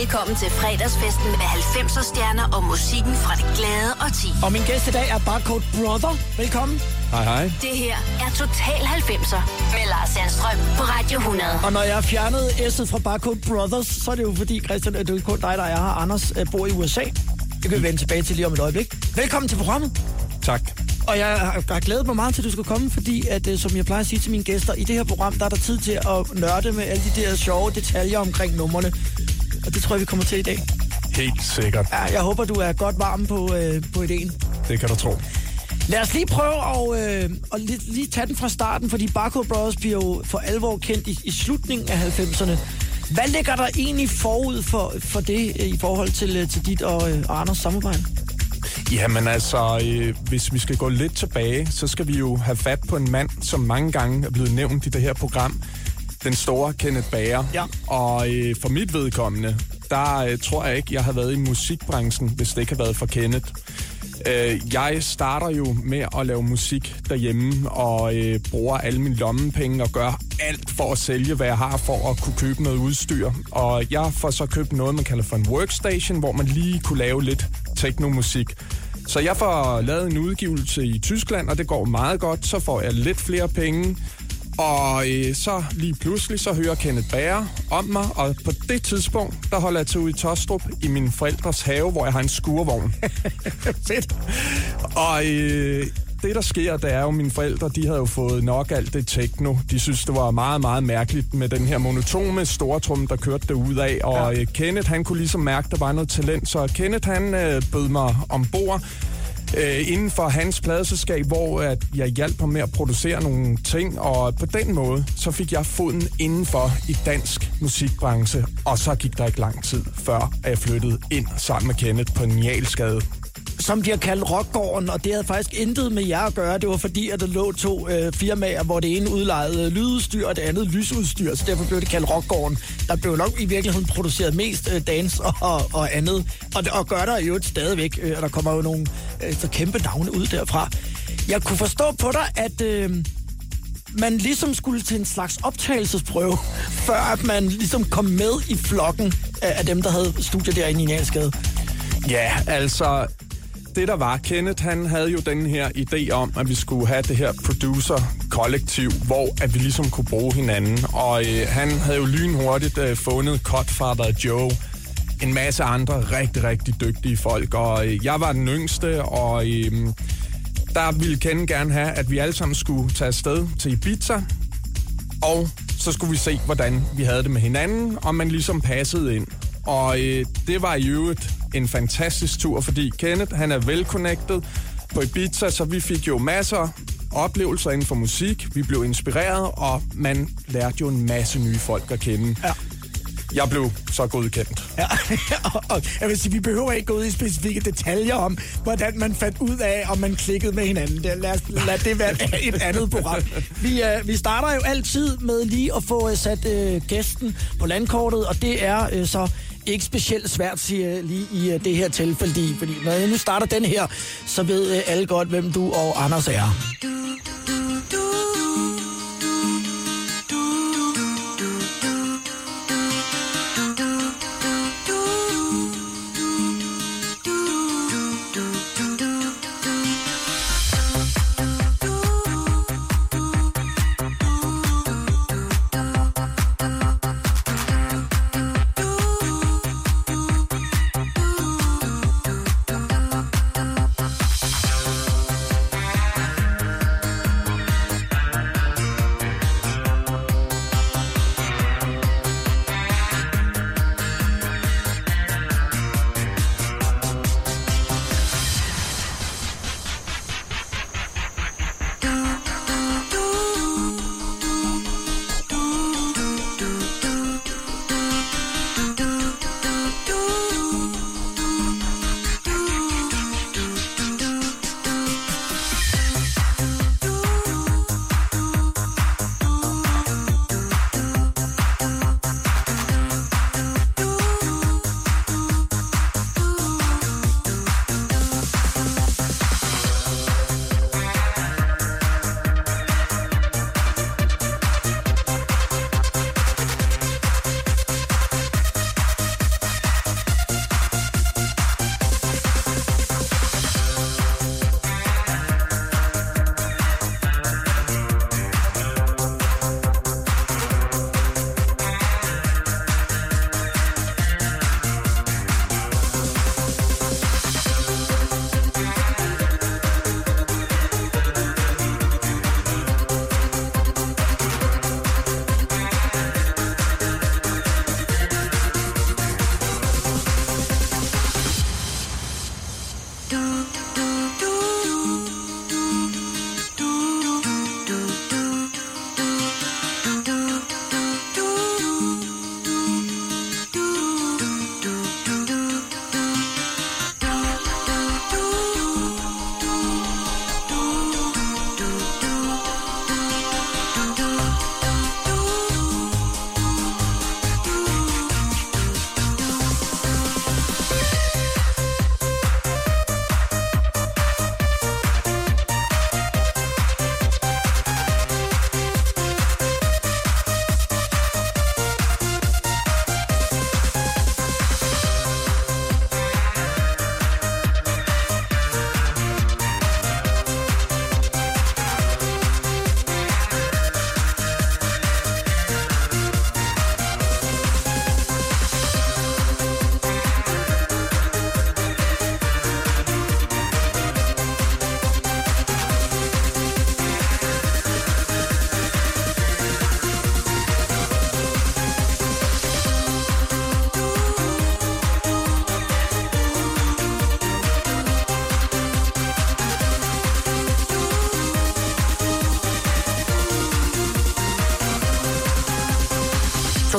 Velkommen til fredagsfesten med 90'er stjerner og musikken fra det glade og ti. Og min gæst i dag er Barcode Brother. Velkommen. Hej, hej. Det her er Total 90'er med Lars Sandstrøm på Radio 100. Og når jeg har fjernet S'et fra Barcode Brothers, så er det jo fordi, Christian, at det er kun dig, der er her. Anders øh, bor i USA. Det kan vi vende tilbage til lige om et øjeblik. Velkommen til programmet. Tak. Og jeg har, har glædet mig meget til, at du skal komme, fordi at, øh, som jeg plejer at sige til mine gæster, i det her program, der er der tid til at nørde med alle de der sjove detaljer omkring numrene. Og det tror jeg, vi kommer til i dag. Helt sikkert. Ja, jeg håber, du er godt varm på, øh, på ideen. Det kan du tro. Lad os lige prøve at, øh, at lige, lige tage den fra starten, fordi Barcode Brothers bliver jo for alvor kendt i, i slutningen af 90'erne. Hvad ligger der egentlig forud for, for det øh, i forhold til, øh, til dit og, øh, og Anders samarbejde? Jamen altså, øh, hvis vi skal gå lidt tilbage, så skal vi jo have fat på en mand, som mange gange er blevet nævnt i det her program. Den store Kenneth Bager. Ja. Og øh, for mit vedkommende, der øh, tror jeg ikke, jeg har været i musikbranchen, hvis det ikke har været for Kenneth. Øh, jeg starter jo med at lave musik derhjemme, og øh, bruger alle mine lommepenge og gør alt for at sælge, hvad jeg har, for at kunne købe noget udstyr. Og jeg får så købt noget, man kalder for en workstation, hvor man lige kunne lave lidt teknomusik. Så jeg får lavet en udgivelse i Tyskland, og det går meget godt. Så får jeg lidt flere penge. Og øh, så lige pludselig, så hører Kenneth Bager om mig, og på det tidspunkt, der holder jeg til ude i Tostrup i min forældres have, hvor jeg har en skurvogn. Fedt. Og øh, det, der sker, det er jo, at mine forældre, de havde jo fået nok alt det techno. De synes, det var meget, meget mærkeligt med den her monotone stortrum, der kørte det ud af. Og Ja. øh, Kenneth, han kunne ligesom mærke, der var noget talent. Så Kenneth, han øh, bød mig ombord øh, inden for hans pladeselskab, hvor at jeg hjalp ham med at producere nogle ting, og på den måde, så fik jeg foden indenfor i dansk musikbranche, og så gik der ikke lang tid, før at jeg flyttede ind sammen med Kenneth på Nialskade som de har kaldt Rockgården, og det havde faktisk intet med jer at gøre. Det var fordi, at der lå to øh, firmaer, hvor det ene udlejede lydudstyr, og det andet lysudstyr, så derfor blev det kaldt Rockgården. Der blev nok i virkeligheden produceret mest øh, dans og, og andet, og, og gør der jo stadigvæk, øh, og der kommer jo nogle øh, så kæmpe navne ud derfra. Jeg kunne forstå på dig, at... Øh, man ligesom skulle til en slags optagelsesprøve, før at man ligesom kom med i flokken af, af dem, der havde studier derinde i Njalsgade. Ja, altså, det der var, Kenneth, han havde jo den her idé om, at vi skulle have det her producer-kollektiv, hvor at vi ligesom kunne bruge hinanden. Og øh, han havde jo lynhurtigt øh, fundet Cutfather Joe, en masse andre rigtig, rigtig dygtige folk. Og øh, jeg var den yngste, og øh, der ville Ken gerne have, at vi alle sammen skulle tage afsted til Ibiza, og så skulle vi se, hvordan vi havde det med hinanden, og man ligesom passede ind. Og øh, det var i øvrigt en fantastisk tur, fordi Kenneth, han er velconnected på Ibiza, så vi fik jo masser oplevelser inden for musik. Vi blev inspireret, og man lærte jo en masse nye folk at kende. Ja. Jeg blev så godkendt. Ja, og, og jeg vil sige, vi behøver ikke gå ud i specifikke detaljer om, hvordan man fandt ud af, om man klikkede med hinanden. Det, lad, os, lad det være et andet program. Vi, uh, vi starter jo altid med lige at få uh, sat uh, gæsten på landkortet, og det er uh, så ikke specielt svært, siger jeg lige i øh, det her tilfælde, fordi, fordi når jeg nu starter den her, så ved øh, alle godt, hvem du og Anders er.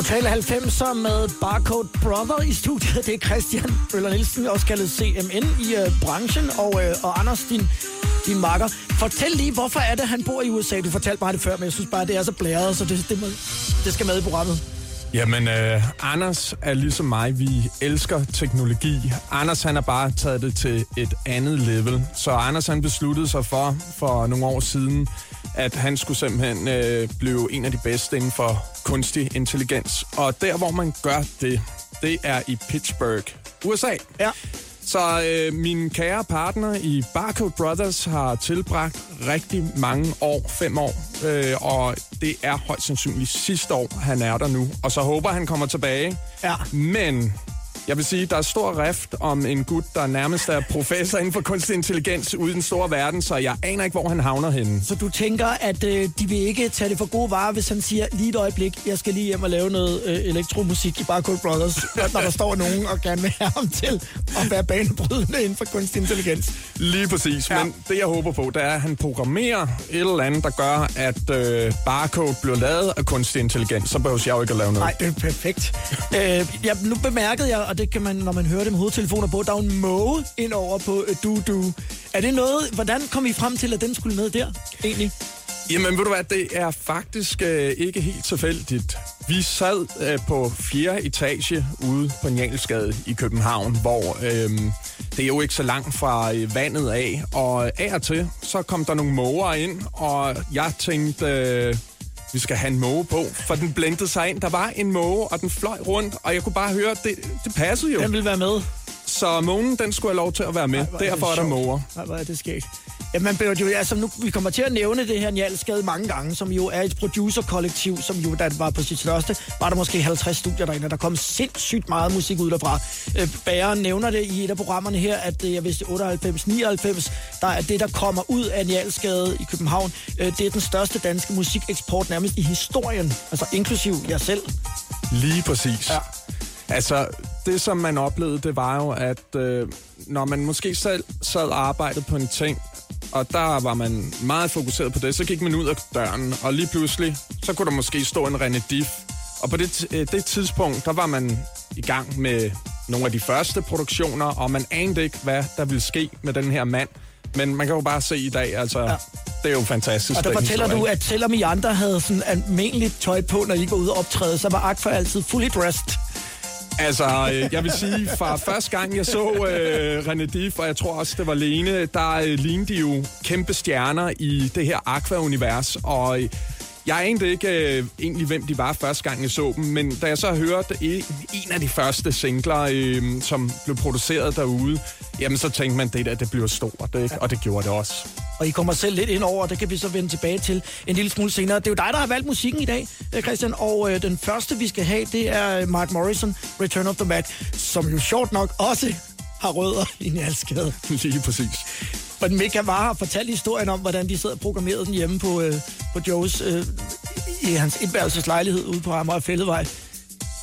Total 90'er med Barcode Brother i studiet. Det er Christian Møller Nielsen, også kaldet CMN i øh, branchen. Og, øh, og Anders, din, din makker. Fortæl lige, hvorfor er det, han bor i USA? Du fortalte bare det før, men jeg synes bare, det er så blæret, så det, det, må, det skal med i programmet. Jamen, øh, Anders er ligesom mig. Vi elsker teknologi. Anders, han har bare taget det til et andet level. Så Anders, han besluttede sig for, for nogle år siden, at han skulle simpelthen øh, blive en af de bedste inden for kunstig intelligens. Og der, hvor man gør det, det er i Pittsburgh, USA. Ja. Så øh, min kære partner i Barcode Brothers har tilbragt rigtig mange år, fem år, øh, og det er højst sandsynligt sidste år, han er der nu. Og så håber han kommer tilbage. Ja. Men jeg vil sige, der er stor rift om en gut, der nærmest er professor inden for kunstig intelligens ude i den store verden, så jeg aner ikke, hvor han havner henne. Så du tænker, at øh, de vil ikke tage det for gode varer, hvis han siger, lige et øjeblik, jeg skal lige hjem og lave noget øh, elektromusik i Barcode Brothers, når der står nogen og gerne vil have ham til at være banebrydende inden for kunstig intelligens. Lige præcis, Ja. ja. men det jeg håber på, det er, at han programmerer et eller andet, der gør, at øh, barcode bliver lavet af kunstig intelligens. Så behøver jeg jo ikke at lave noget. Nej, det er perfekt. øh, ja, nu bemærkede jeg, og det kan man, når man hører det med hovedtelefoner på, der er en måge ind over på øh, Du Du. Er det noget, hvordan kom I frem til, at den skulle med der, egentlig? Jamen ved du hvad, det er faktisk øh, ikke helt tilfældigt. Vi sad øh, på fjerde etage ude på Njalsgade i København, hvor øh, det er jo ikke så langt fra øh, vandet af. Og af og til, så kom der nogle måger ind, og jeg tænkte... Øh, vi skal have en måge på, for den blændte sig ind. Der var en måge, og den fløj rundt, og jeg kunne bare høre, det, det passede jo. Den vil være med. Så mågen, den skulle have lov til at være med. hvor er Derfor er der måger. Nej, hvor er det sket. Ja, man bliver jo, altså nu, vi kommer til at nævne det her Njalskade mange gange, som jo er et producerkollektiv, som jo, da det var på sit største, var der måske 50 studier derinde, der kom sindssygt meget musik ud derfra. Øh, Bæren nævner det i et af programmerne her, at det er vist 98-99, der er det, der kommer ud af Njalskade i København. Øh, det er den største danske musikeksport nærmest i historien, altså inklusiv jer selv. Lige præcis. Ja. Altså, det som man oplevede, det var jo, at øh, når man måske selv sad og arbejdede på en ting, og der var man meget fokuseret på det, så gik man ud af døren, og lige pludselig, så kunne der måske stå en René Diff. Og på det, øh, det tidspunkt, der var man i gang med nogle af de første produktioner, og man anede ikke, hvad der ville ske med den her mand. Men man kan jo bare se i dag, altså, ja. det er jo fantastisk. Og der fortæller historie. du, at selvom I andre havde sådan almindeligt tøj på, når I var ude og optræde, så var Aqua altid fully dressed. Altså, øh, jeg vil sige, fra første gang jeg så øh, René Diff, og jeg tror også, det var Lene, der øh, lignede de jo kæmpe stjerner i det her Aqua-univers, og øh, jeg anede ikke øh, egentlig, hvem de var første gang, jeg så dem, men da jeg så hørte en, en af de første singler, øh, som blev produceret derude, jamen så tænkte man, det der, det bliver stort, ikke? og det gjorde det også. Og I kommer selv lidt ind over, og det kan vi så vende tilbage til en lille smule senere. Det er jo dig, der har valgt musikken i dag, øh, Christian, og øh, den første, vi skal have, det er Mark Morrison, Return of the Mac, som jo sjovt nok også har rødder i Njalskade. Lige præcis. Og Mika var og fortalte historien om, hvordan de sad og programmerede den hjemme på, øh, på Joes, øh, i hans etværelses lejlighed ude på Amager Fældevej.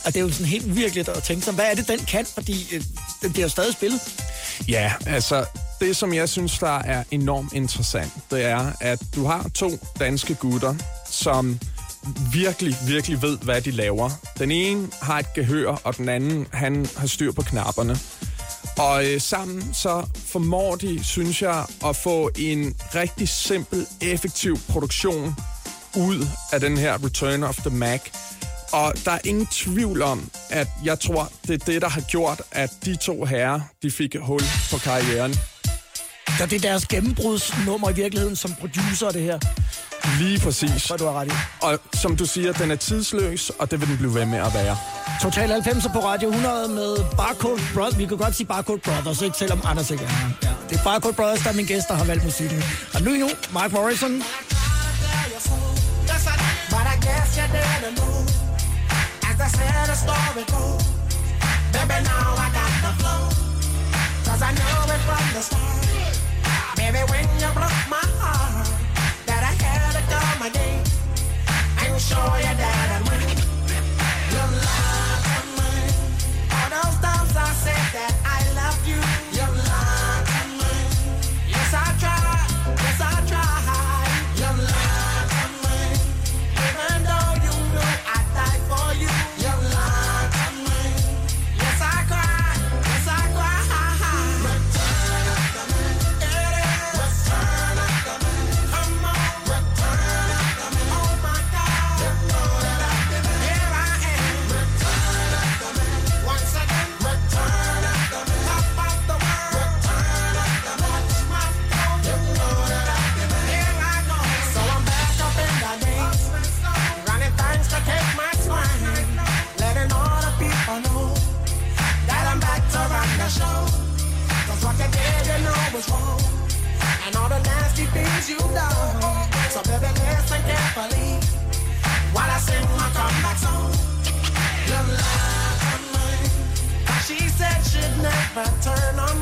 Og det er jo sådan helt virkeligt at tænke sig, hvad er det, den kan? Fordi øh, den bliver stadig spillet. Ja, altså, det som jeg synes, der er enormt interessant, det er, at du har to danske gutter, som virkelig, virkelig ved, hvad de laver. Den ene har et gehør, og den anden, han har styr på knapperne. Og øh, sammen så formår de, synes jeg, at få en rigtig simpel, effektiv produktion ud af den her Return of the Mac. Og der er ingen tvivl om, at jeg tror, det er det, der har gjort, at de to herrer, de fik hul på karrieren. Så det er deres gennembrudsnummer i virkeligheden som producer, det her. Lige præcis. Så du har ret i. Og som du siger, den er tidsløs, og det vil den blive ved med at være. Total 90 på Radio 100 med Barcode Brothers. Vi kan godt sige Barcode Brothers, ikke selvom Anders ikke er her. Ja. Det er Barcode Brothers, der er min gæst, der har valgt musikken. Og nu nu, Mark Morrison. But I guess you didn't. As I said, the story goes. Baby, now I got the flow. Cause I know it from the start. Baby, when you broke my heart, that I had to come again. And show you that So baby, listen carefully while I sing my comeback song. Lied to me. She said she'd never turn on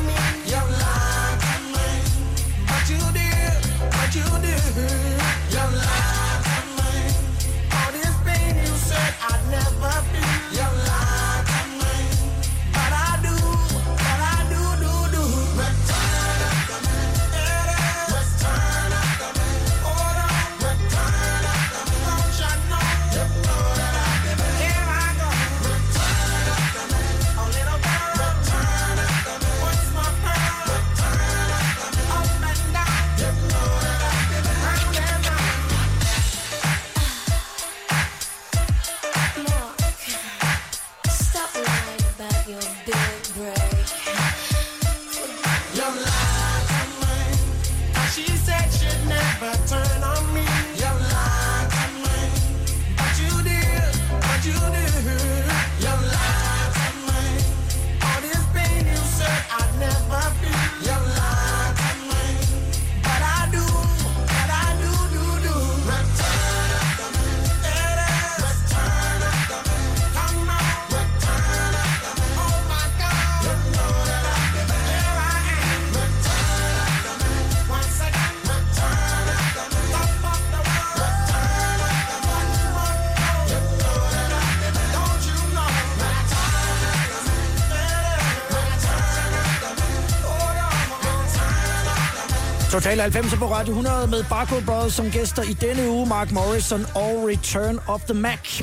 Total 90 på Radio 100 med Barco Brothers som gæster i denne uge, Mark Morrison og Return of the Mac.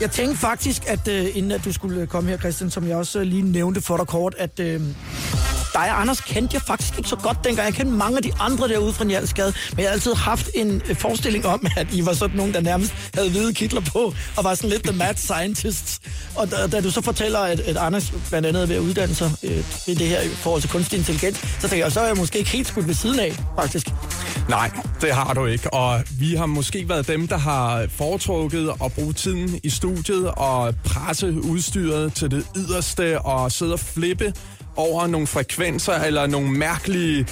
Jeg tænkte faktisk, at øh, inden at du skulle øh, komme her, Christian, som jeg også øh, lige nævnte for dig kort, at øh, dig og Anders kendte jeg faktisk ikke så godt dengang. Jeg kendte mange af de andre derude fra Njalsgade, men jeg har altid haft en øh, forestilling om, at I var sådan nogen, der nærmest havde hvide kitler på, og var sådan lidt the mad scientists. Og da, da du så fortæller, at, at Anders blandt andet er ved at uddanne sig øh, i det her i forhold til kunstig intelligens, så tænker jeg, så er jeg måske ikke helt skudt ved siden af, faktisk. Nej, det har du ikke. Og vi har måske været dem, der har foretrukket at bruge tiden i studiet og presse udstyret til det yderste og sidde og flippe over nogle frekvenser eller nogle mærkelige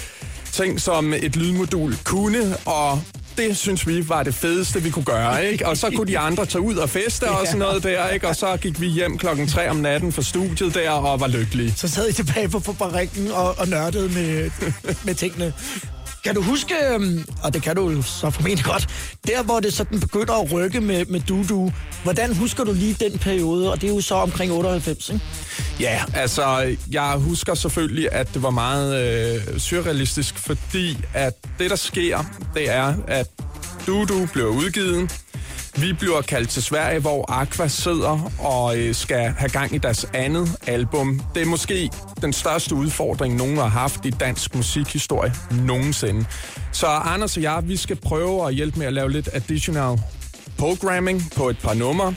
ting, som et lydmodul kunne, og det synes vi var det fedeste, vi kunne gøre, ikke? Og så kunne de andre tage ud og feste og sådan noget der, ikke? Og så gik vi hjem klokken 3 om natten fra studiet der og var lykkelige. Så sad I tilbage på fabrikken og, og nørdede med, med tingene. Kan du huske, øhm, og det kan du så formentlig godt, der hvor det sådan begynder at rykke med, med Dudu, hvordan husker du lige den periode? Og det er jo så omkring 98, ikke? Ja, altså, jeg husker selvfølgelig, at det var meget øh, surrealistisk, fordi at det, der sker, det er, at Dudu bliver udgivet. Vi bliver kaldt til Sverige, hvor Aqua sidder og øh, skal have gang i deres andet album. Det er måske den største udfordring, nogen har haft i dansk musikhistorie nogensinde. Så Anders og jeg, vi skal prøve at hjælpe med at lave lidt additional programming på et par numre.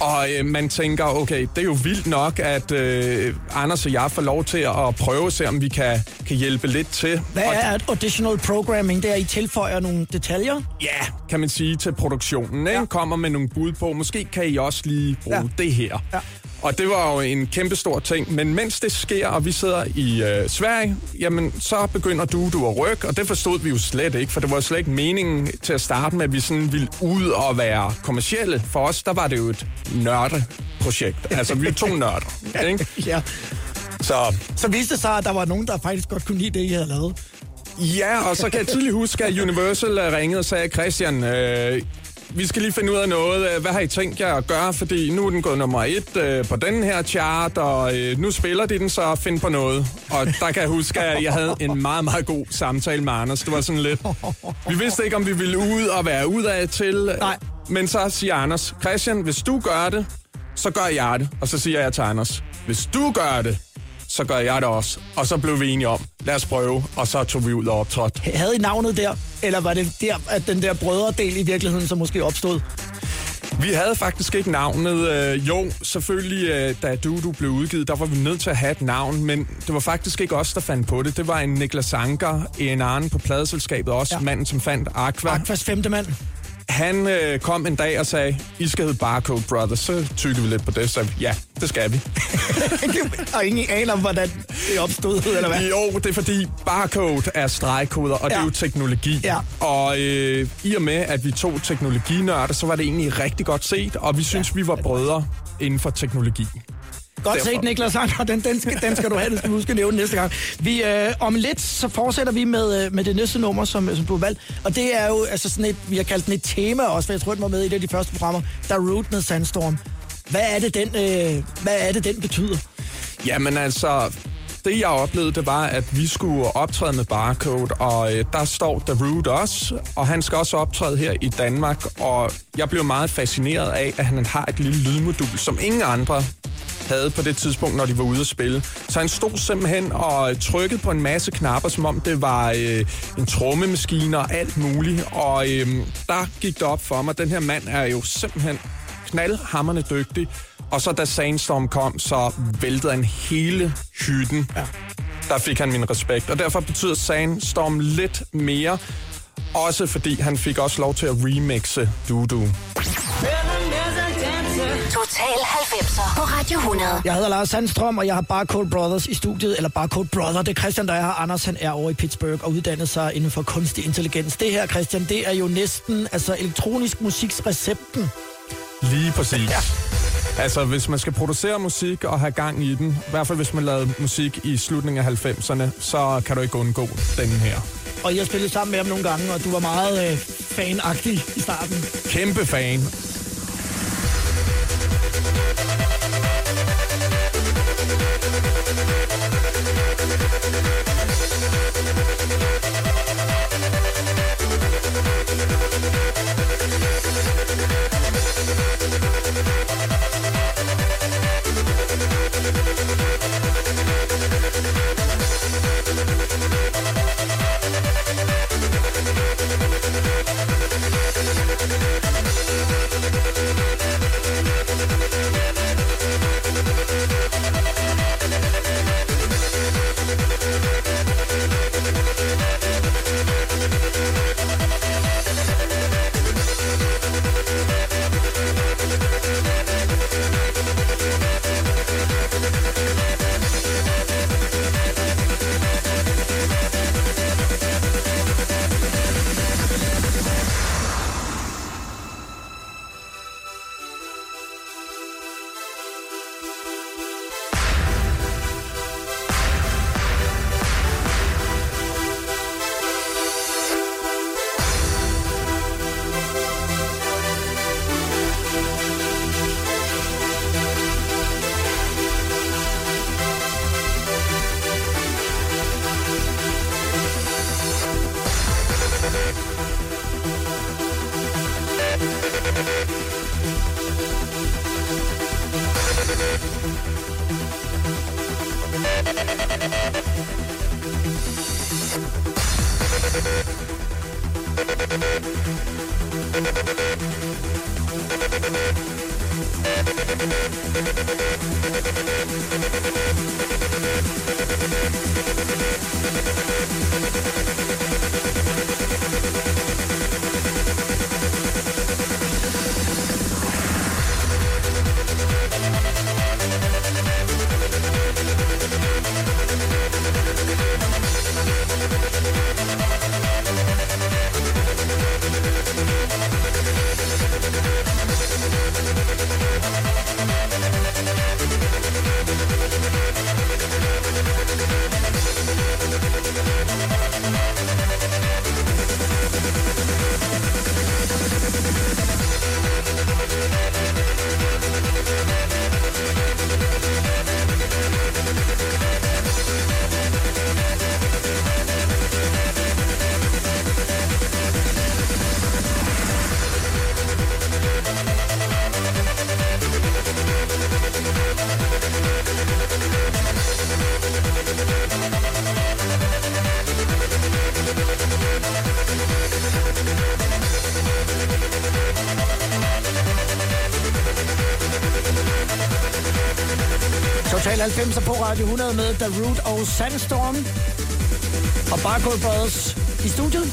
Og øh, man tænker, okay, det er jo vildt nok, at øh, Anders og jeg får lov til at prøve at se, om vi kan, kan hjælpe lidt til. Hvad er additional programming? Det er, I tilføjer nogle detaljer? Ja, kan man sige til produktionen. Ikke? Ja. Kommer med nogle bud på, måske kan I også lige bruge ja. det her. Ja. Og det var jo en kæmpe stor ting. Men mens det sker, og vi sidder i øh, Sverige, jamen så begynder du, du at rykke. Og det forstod vi jo slet ikke, for det var slet ikke meningen til at starte med, at vi sådan ville ud og være kommercielle. For os, der var det jo et nørdeprojekt. Altså, vi er to nørder. Ikke? Ja. Så Så viste det sig, at der var nogen, der faktisk godt kunne lide det, I havde lavet. Ja, og så kan jeg tydeligt huske, at Universal ringede og sagde, Christian, øh, vi skal lige finde ud af noget. Øh, Hvad har I tænkt jer at gøre? Fordi nu er den gået nummer et øh, på den her chart, og øh, nu spiller de den, så find på noget. Og der kan jeg huske, at jeg havde en meget, meget god samtale med Anders. Det var sådan lidt... Vi vidste ikke, om vi ville ud og være udad til. Nej. Men så siger Anders, Christian, hvis du gør det, så gør jeg det. Og så siger jeg til Anders, hvis du gør det, så gør jeg det også. Og så blev vi enige om, lad os prøve, og så tog vi ud og optrådte. Havde I navnet der? Eller var det der, at den der brødredel i virkeligheden så måske opstod? Vi havde faktisk ikke navnet. Øh, jo, selvfølgelig, øh, da Dudu blev udgivet, der var vi nødt til at have et navn, men det var faktisk ikke os, der fandt på det. Det var en Niklas Anker, en anden på pladeselskabet, også ja. manden, som fandt Aqua. Aquas femte mand. Han øh, kom en dag og sagde, I skal hedde Barcode Brothers. Så tykkede vi lidt på det, så ja, det skal vi. og ingen aner hvordan det opstod, eller hvad? Jo, det er fordi barcode er stregkoder, og ja. det er jo teknologi. Ja. Og øh, i og med, at vi to teknologinørder, så var det egentlig rigtig godt set, og vi synes, ja. vi var brødre inden for teknologi. Godt set, Niklas Anker. Den, den, skal, den skal du have, det skal du huske at nævne næste gang. Vi, øh, om lidt, så fortsætter vi med, øh, med det næste nummer, som, som du har valgt. Og det er jo altså sådan et, vi har kaldt den et tema også, for jeg tror, den var med i et af de første programmer, der er Root med Sandstorm. Hvad er det, den, øh, hvad er det, den betyder? Jamen altså, det jeg oplevede, det var, at vi skulle optræde med Barcode, og øh, der står The Root også, og han skal også optræde her i Danmark, og jeg blev meget fascineret af, at han har et lille lydmodul, som ingen andre havde på det tidspunkt, når de var ude at spille. Så han stod simpelthen og trykkede på en masse knapper, som om det var øh, en trommemaskine og alt muligt. Og øh, der gik det op for mig, den her mand er jo simpelthen knaldhammerne dygtig. Og så da Sandstorm kom, så væltede han hele hytten. Ja. Der fik han min respekt. Og derfor betyder Sandstorm lidt mere. Også fordi han fik også lov til at remixe Dudu. Total 90'er på Radio 100. Jeg hedder Lars Sandstrøm, og jeg har Barcode Brothers i studiet, eller Barcode Brother. Det er Christian, der er her. Anders, han er over i Pittsburgh og uddannet sig inden for kunstig intelligens. Det her, Christian, det er jo næsten altså elektronisk musiks recepten. Lige præcis. Ja. Altså, hvis man skal producere musik og have gang i den, i hvert fald hvis man lavede musik i slutningen af 90'erne, så kan du ikke undgå den her. Og jeg spillede sammen med ham nogle gange, og du var meget øh, fanagtig i starten. Kæmpe fan. Thank you. Radio 100 med The Root og Sandstorm. Og Barcode Brothers i studiet.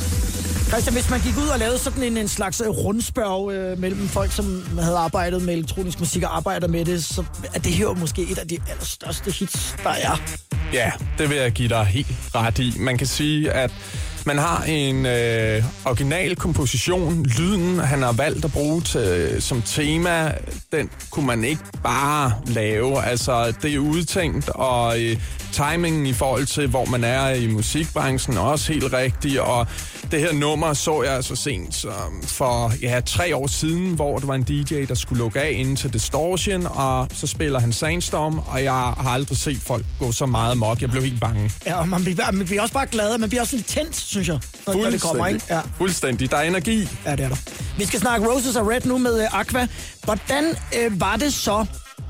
Christian, hvis man gik ud og lavede sådan en, en slags øh, rundspørg øh, mellem folk, som havde arbejdet med elektronisk musik og arbejder med det, så er det her måske et af de allerstørste hits, der er. Ja, det vil jeg give dig helt ret i. Man kan sige, at man har en øh, original komposition. Lyden, han har valgt at bruge til, øh, som tema, den kunne man ikke bare lave. Altså, det er udtænkt, og øh, timingen i forhold til, hvor man er i musikbranchen, er også helt rigtig. Og det her nummer så jeg så sent som for ja, tre år siden, hvor der var en DJ, der skulle lukke af ind til Distortion, og så spiller han Sandstorm, og jeg har aldrig set folk gå så meget mok. Jeg blev helt bange. Ja, og man bliver, man bliver også bare glad, man bliver også lidt tændt, synes jeg, når, når det kommer, ikke? Ja. Fuldstændig. Der er energi. Ja, det er der. Vi skal snakke Roses are Red nu med øh, Aqua. Hvordan øh, var det så,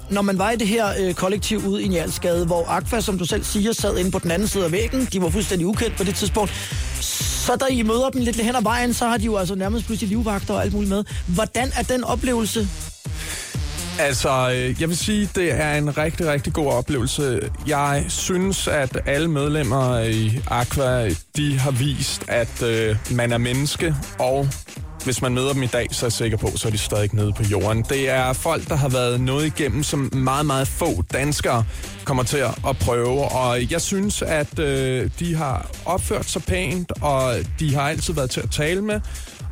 når man var i det her øh, kollektiv ude i Njalsgade, hvor Aqua, som du selv siger, sad inde på den anden side af væggen. De var fuldstændig ukendt på det tidspunkt. Så da I møder dem lidt hen ad vejen, så har de jo altså nærmest pludselig livvagter og alt muligt med. Hvordan er den oplevelse? Altså, øh, jeg vil sige, det er en rigtig, rigtig god oplevelse. Jeg synes, at alle medlemmer i Aqua, de har vist, at øh, man er menneske, og hvis man møder dem i dag, så er jeg sikker på, så er de stadig nede på jorden. Det er folk, der har været noget igennem, som meget, meget få danskere kommer til at prøve. Og jeg synes, at øh, de har opført sig pænt, og de har altid været til at tale med.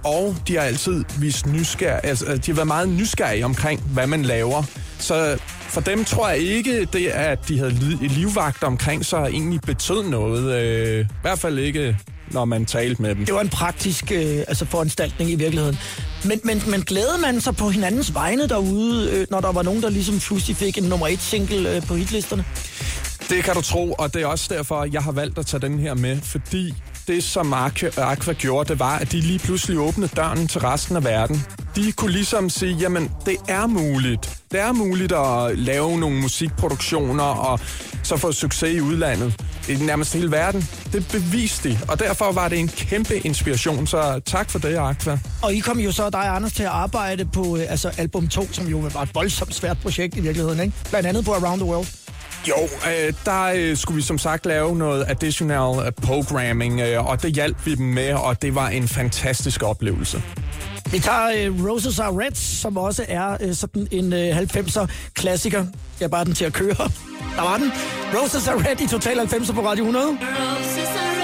Og de har altid vist nysgerrig, altså, de har været meget nysgerrige omkring, hvad man laver. Så for dem tror jeg ikke, det at de havde li- livvagt omkring sig egentlig betød noget. Øh, I hvert fald ikke, når man talte med dem. Det var en praktisk øh, altså foranstaltning i virkeligheden. Men, men, men glædede man sig på hinandens vegne derude, øh, når der var nogen, der ligesom pludselig fik en nummer et single øh, på hitlisterne? Det kan du tro, og det er også derfor, jeg har valgt at tage den her med, fordi det, som Aqua, Aqua gjorde, det var, at de lige pludselig åbnede døren til resten af verden. De kunne ligesom sige, jamen, det er muligt. Det er muligt at lave nogle musikproduktioner og så få succes i udlandet. I nærmest hele verden. Det beviste de, og derfor var det en kæmpe inspiration. Så tak for det, Aqua. Og I kom jo så, dig Anders, til at arbejde på øh, altså album 2, som jo var et voldsomt svært projekt i virkeligheden, ikke? Blandt andet på Around the World. Jo, øh, der øh, skulle vi som sagt lave noget additional øh, programming, øh, og det hjalp vi dem med, og det var en fantastisk oplevelse. Vi tager øh, Roses Are Red, som også er øh, sådan en øh, 90'er klassiker. Jeg bare den til at køre. Der var den. Roses Are Red i Total 90'er på Radio 100. Roses are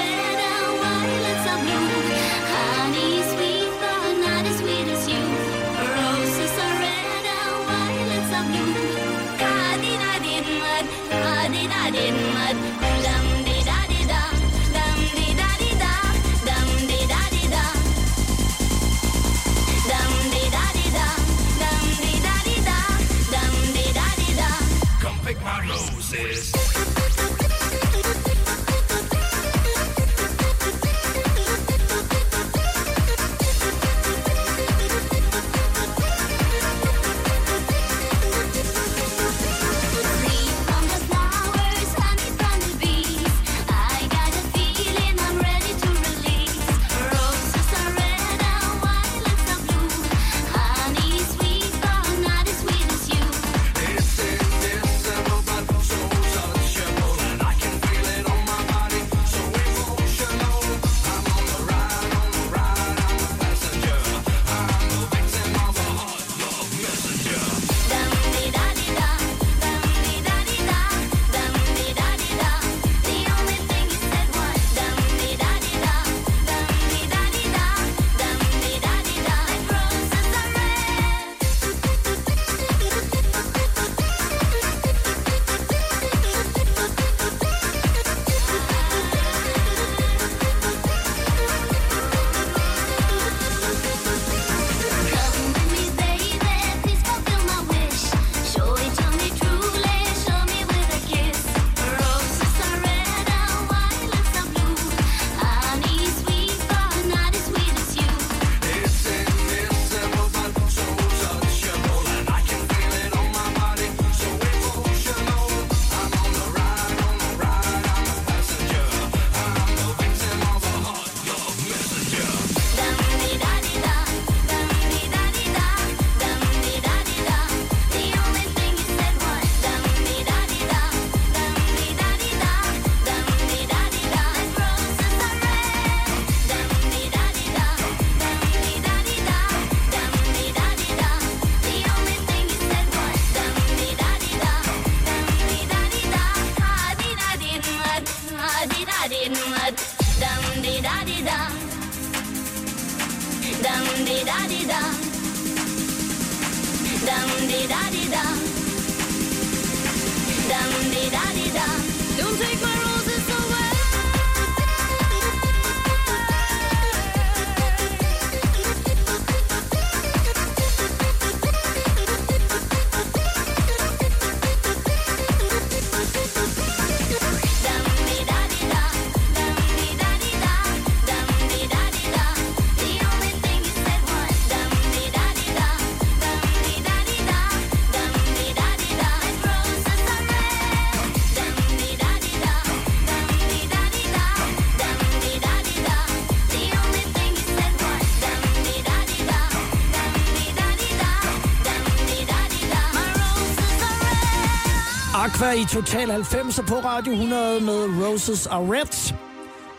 red. I Total 90 på Radio 100 med Roses are Red.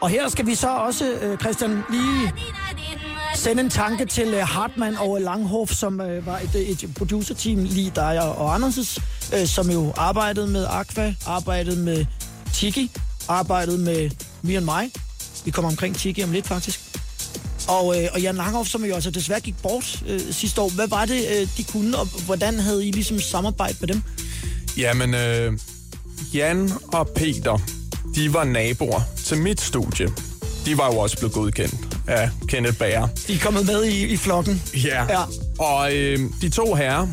Og her skal vi så også, øh, Christian, lige sende en tanke til øh, Hartmann og Langhoff, som øh, var et, et producerteam, lige dig og, og Anders' øh, som jo arbejdede med Aqua, arbejdede med Tiki, arbejdede med Me and mig. Vi kommer omkring Tiki om lidt, faktisk. Og, øh, og Jan Langhoff, som jo altså desværre gik bort øh, sidste år. Hvad var det, øh, de kunne, og hvordan havde I ligesom samarbejdet med dem? Jamen, øh, Jan og Peter, de var naboer til mit studie. De var jo også blevet godkendt af Kenneth Bager. De er kommet med i, i flokken. Ja. Ja. Og øh, de to herrer,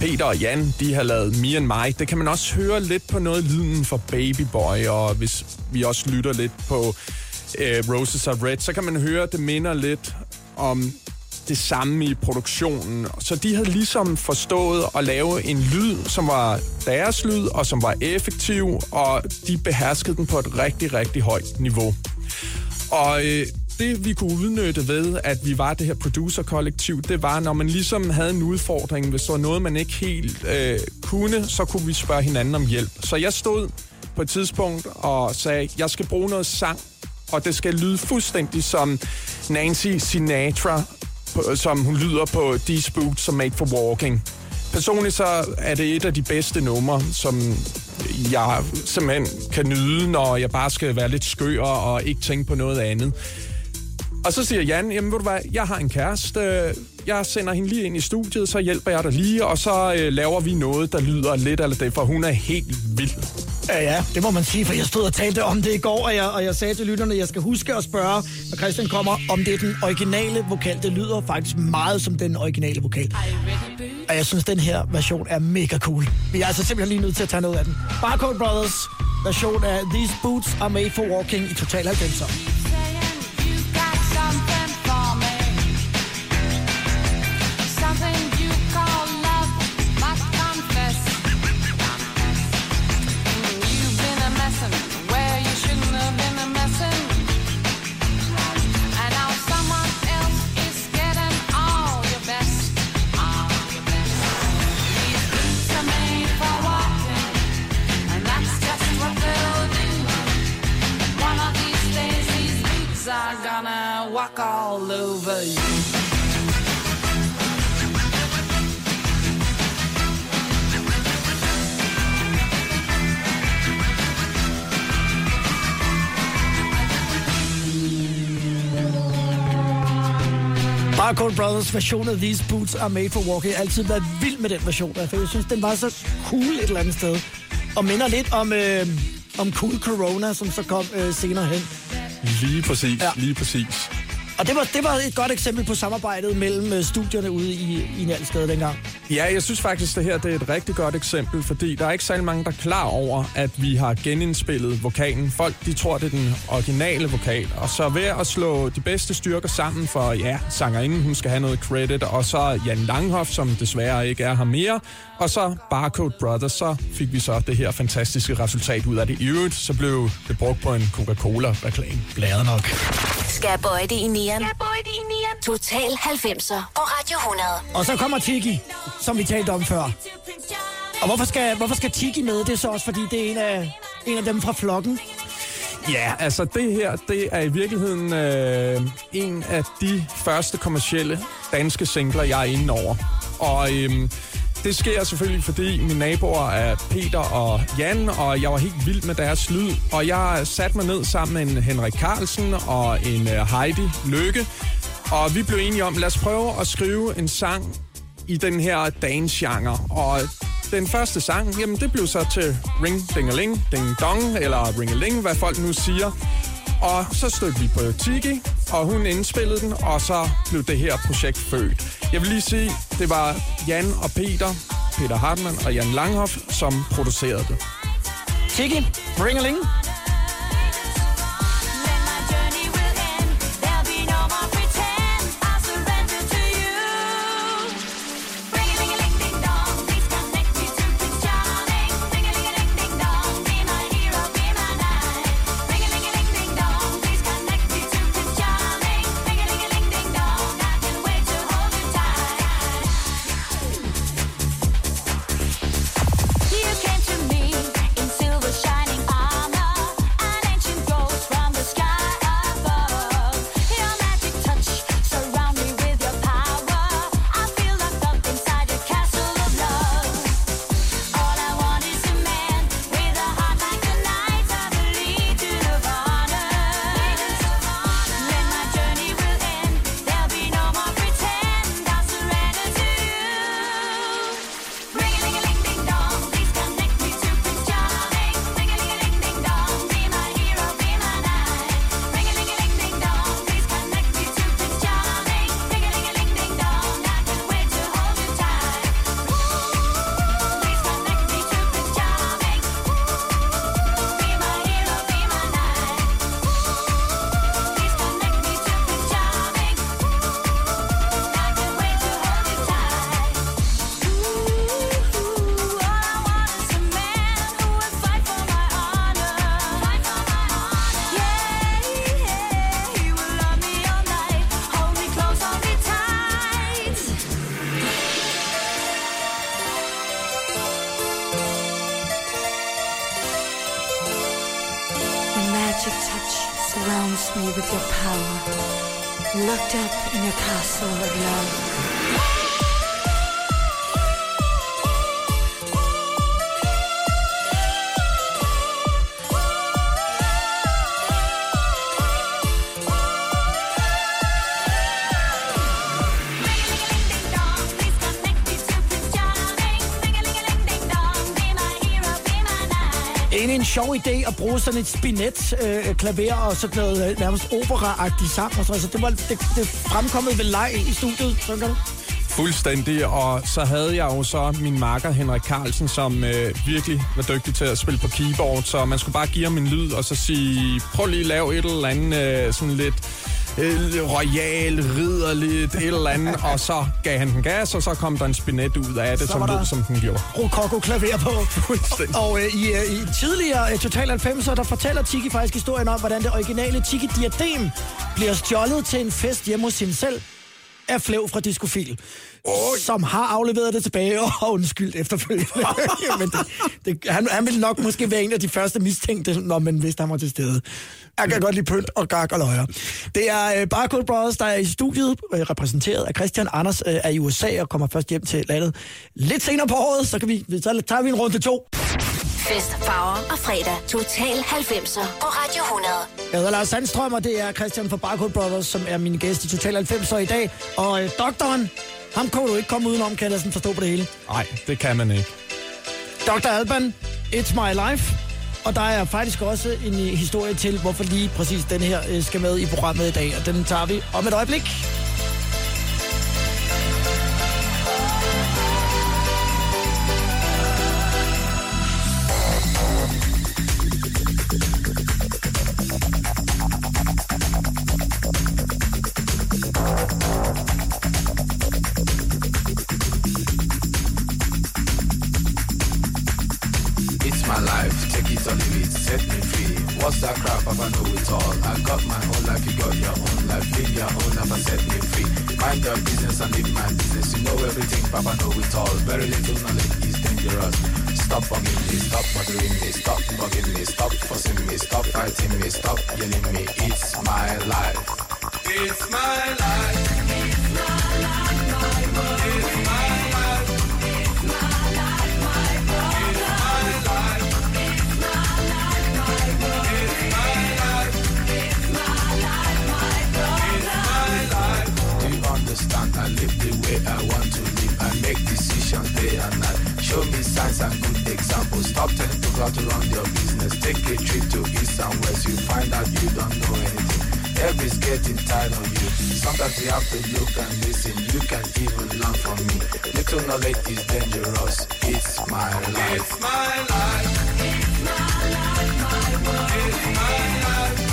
Peter og Jan, de har lavet Me and My. Det kan man også høre lidt på noget lyden for Baby Boy, og hvis vi også lytter lidt på øh, Roses of Red, så kan man høre, at det minder lidt om det samme i produktionen. Så de havde ligesom forstået at lave en lyd, som var deres lyd, og som var effektiv, og de beherskede den på et rigtig, rigtig højt niveau. Og øh, det, vi kunne udnytte ved, at vi var det her producer-kollektiv, det var, når man ligesom havde en udfordring, hvis der var noget, man ikke helt øh, kunne, så kunne vi spørge hinanden om hjælp. Så jeg stod på et tidspunkt og sagde, jeg skal bruge noget sang, og det skal lyde fuldstændig som Nancy Sinatra, på- som hun lyder på These Boots som Made for Walking. Personligt så er det et af de bedste numre, som jeg simpelthen kan nyde, når jeg bare skal være lidt skør og ikke tænke på noget andet. Og så siger Jan, jamen ved du hvad, jeg har en kæreste, jeg sender hende lige ind i studiet, så hjælper jeg dig lige, og så øh, laver vi noget, der lyder lidt eller det, for hun er helt vild. Ja, ja, det må man sige, for jeg stod og talte om det i går, og jeg, og jeg sagde til lytterne, at jeg skal huske at spørge, når Christian kommer, om det er den originale vokal. Det lyder faktisk meget som den originale vokal. Og jeg synes, den her version er mega cool. Vi er altså simpelthen lige nødt til at tage noget af den. Barcode Brothers version af These Boots Are Made For Walking i Total 90'er. Brothers version af These Boots Are Made For Walking. Jeg har altid været vild med den version, for jeg synes, den var så cool et eller andet sted. Og minder lidt om, øh, om Cool Corona, som så kom øh, senere hen. Lige præcis, ja. lige præcis. Og det var, det var et godt eksempel på samarbejdet mellem øh, studierne ude i, i Njalsted dengang. Ja, jeg synes faktisk, det her det er et rigtig godt eksempel, fordi der er ikke særlig mange, der er klar over, at vi har genindspillet vokalen. Folk, de tror, det er den originale vokal. Og så ved at slå de bedste styrker sammen for, ja, sangerinden, hun skal have noget credit, og så Jan Langhoff, som desværre ikke er her mere, og så Barcode Brothers, så fik vi så det her fantastiske resultat ud af det. I øvrigt, så blev det brugt på en Coca-Cola-reklame. Glad nok. Skal jeg bøje det i nieren? Total 90'er på Radio 100. Og så kommer Tiki, som vi talte om før. Og hvorfor skal, hvorfor skal Tiki med? Det er så også, fordi det er en af, en af dem fra flokken. Ja, altså det her, det er i virkeligheden øh, en af de første kommercielle danske singler, jeg er inde over. Og øh, det sker selvfølgelig, fordi mine naboer er Peter og Jan, og jeg var helt vild med deres lyd. Og jeg satte mig ned sammen med en Henrik Carlsen og en øh, Heidi Lykke, Og vi blev enige om, lad os prøve at skrive en sang i den her dance-genre. Og den første sang, jamen det blev så til Ring Dingeling, Ding Dong, eller Ringeling, hvad folk nu siger. Og så stødte vi på Tiki, og hun indspillede den, og så blev det her projekt født. Jeg vil lige sige, det var Jan og Peter, Peter Hartmann og Jan Langhoff, som producerede det. Tiki, ringeling. Sjov idé at bruge sådan et spinet øh, klaver og sådan noget øh, nærmest opera-agtigt sang. Og sådan. Så det var det, det fremkommet ved leg i studiet. tænker du. Fuldstændig, og så havde jeg jo så min makker Henrik Carlsen, som øh, virkelig var dygtig til at spille på keyboard, så man skulle bare give ham en lyd og så sige, prøv lige at lave et eller andet øh, sådan lidt øh, royal, ridderligt, et eller andet, og så gav han den gas, og så kom der en spinet ud af det, Så som lød, som den gjorde. Rokoko-klaver på. Fuldstændig. Og øh, i, øh, i tidligere øh, Total 90'er, der fortæller Tiki faktisk historien om, hvordan det originale Tiki-diadem bliver stjålet til en fest hjemme hos hende selv af Flev fra Discofil, som har afleveret det tilbage og har undskyldt efterfølgende. Men det, det, han, han ville nok måske være en af de første mistænkte, når man vidste, han var til stede. Jeg kan godt lide pynt og gak og løjer. Det er øh, Barcode Brothers, der er i studiet, øh, repræsenteret af Christian Anders, øh, er i USA og kommer først hjem til landet lidt senere på året, så, kan vi, så tager vi en runde to. Fest, farver og fredag. Total 90'er på Radio 100. Jeg hedder Lars Sandstrøm, og det er Christian fra Barcode Brothers, som er min gæst i Total 90'er i dag. Og øh, doktoren, ham kunne du ikke komme udenom, kan jeg næsten forstå på det hele. Nej, det kan man ikke. Dr. Alban, It's My Life. Og der er faktisk også en øh, historie til, hvorfor lige præcis den her øh, skal med i programmet i dag. Og den tager vi om et øjeblik. Papa know it all. Very little knowledge is dangerous. Stop bugging me, stop bothering me, stop bugging me, stop fussing me, stop fighting me, stop yelling me. It's my life. It's my life. Show me signs and good examples. Stop telling people how to run your business. Take a trip to east and west. You find out you don't know anything. Everybody's getting tired of you. Sometimes you have to look and listen. You can even learn from me. Little knowledge is dangerous. It's my life. It's my life. Set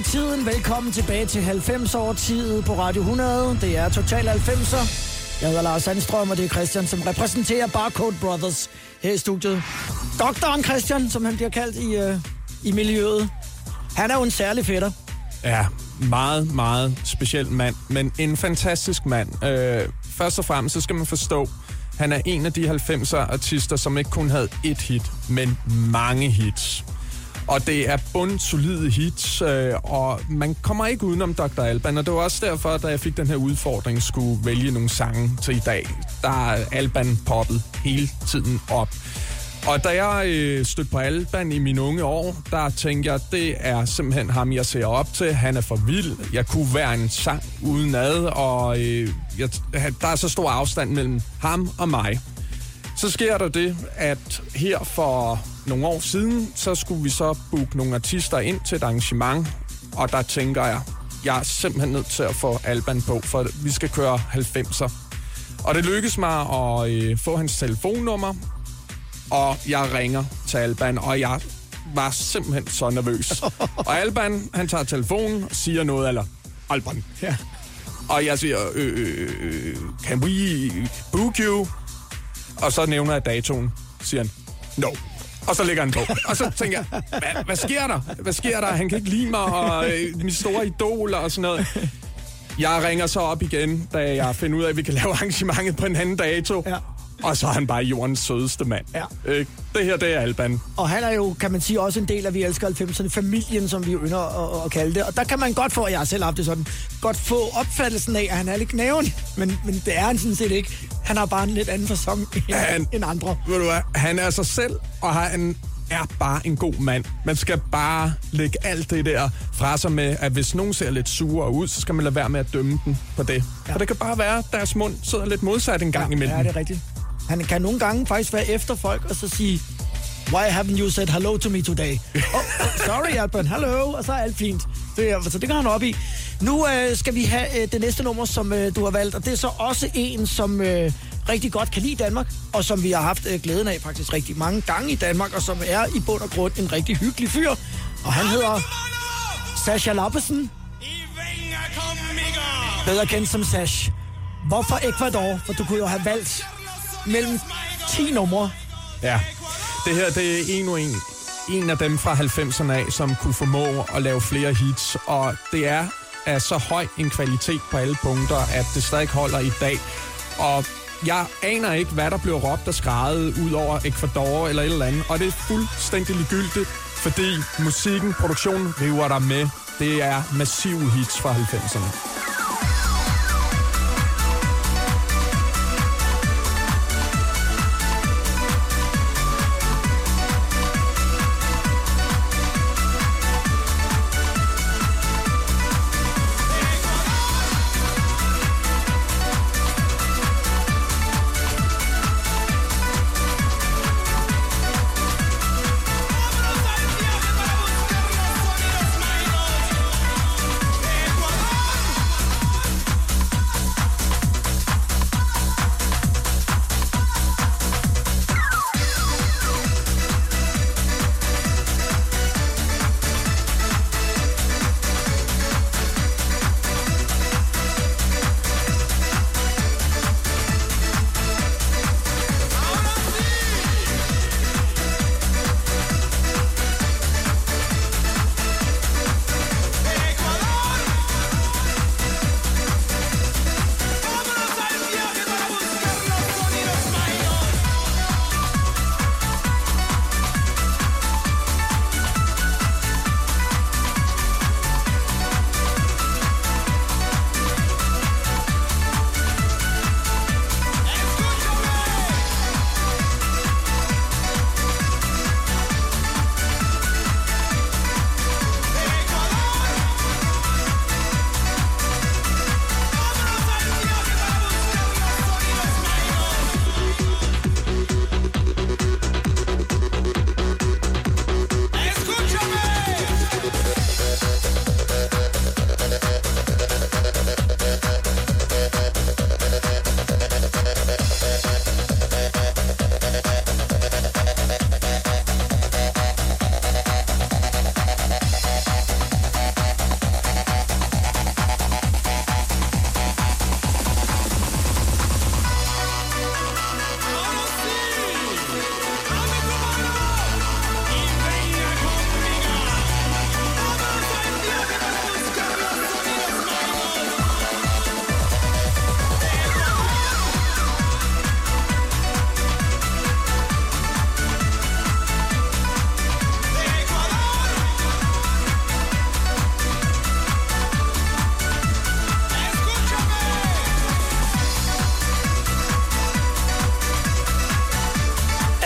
i tiden. Velkommen tilbage til 90 år tid på Radio 100. Det er Total 90'er. Jeg hedder Lars Sandstrøm, og det er Christian, som repræsenterer Barcode Brothers her i studiet. Doktoren Christian, som han bliver kaldt i, øh, i miljøet. Han er jo en særlig fætter. Ja, meget, meget speciel mand, men en fantastisk mand. Øh, først og fremmest, så skal man forstå, han er en af de 90'er artister, som ikke kun havde et hit, men mange hits. Og det er bundsolide hits, øh, og man kommer ikke udenom Dr. Alban, og det var også derfor, da jeg fik den her udfordring, skulle vælge nogle sange til i dag. Der er Alban poppet hele tiden op. Og da jeg øh, stødte på Alban i mine unge år, der tænkte jeg, det er simpelthen ham, jeg ser op til. Han er for vild. Jeg kunne være en sang uden ad, og øh, jeg, der er så stor afstand mellem ham og mig. Så sker der det, at her for nogle år siden, så skulle vi så booke nogle artister ind til et arrangement, og der tænker jeg, jeg er simpelthen nødt til at få Alban på, for vi skal køre 90'er. Og det lykkedes mig at øh, få hans telefonnummer, og jeg ringer til Alban, og jeg var simpelthen så nervøs. og Alban, han tager telefonen og siger noget, eller Alban. Ja. Og jeg siger, øh, øh, øh, can we book you? Og så nævner jeg datoen, siger han, no. Og så lægger han på. Og så tænker jeg, hvad, hvad sker der? Hvad sker der? Han kan ikke lide mig, og øh, min store idol og sådan noget. Jeg ringer så op igen, da jeg finder ud af, at vi kan lave arrangementet på en anden dato. Ja. Og så er han bare jordens sødeste mand. Ja. Øh, det her, det er Alban. Og han er jo, kan man sige, også en del af Vi Elsker 90'erne, familien, som vi ynder at, at kalde det. Og der kan man godt få, og jeg har selv haft det sådan, godt få opfattelsen af, at han er lidt knæven. Men, men det er han sådan set ikke. Han har bare en lidt anden fasong end, Han- end andre. Ved du hvad? Han er sig selv, og han er bare en god mand. Man skal bare lægge alt det der fra sig med, at hvis nogen ser lidt sure ud, så skal man lade være med at dømme den på det. Ja. For det kan bare være, at deres mund sidder lidt modsat en gang imellem. Ja, det er rigtigt. Han kan nogle gange faktisk være efter folk og så sige, Why haven't you said hello to me today? oh, sorry, Alban, hello, og så er alt fint. Det, er- så det går han op i. Nu øh, skal vi have øh, det næste nummer, som øh, du har valgt, og det er så også en, som øh, rigtig godt kan lide Danmark, og som vi har haft øh, glæden af faktisk rigtig mange gange i Danmark, og som er i bund og grund en rigtig hyggelig fyr. Og han hedder Sasha Lappesen, bedre kendt som Sash. Hvorfor Ecuador? For du kunne jo have valgt mellem 10 numre. Ja, det her det er en og en, en af dem fra 90'erne af, som kunne formå at lave flere hits, og det er af så høj en kvalitet på alle punkter, at det stadig holder i dag. Og jeg aner ikke, hvad der blev råbt og skrejet ud over Ecuador eller et eller andet, og det er fuldstændig ligegyldigt, fordi musikken, produktionen river der med. Det er massive hits fra 90'erne.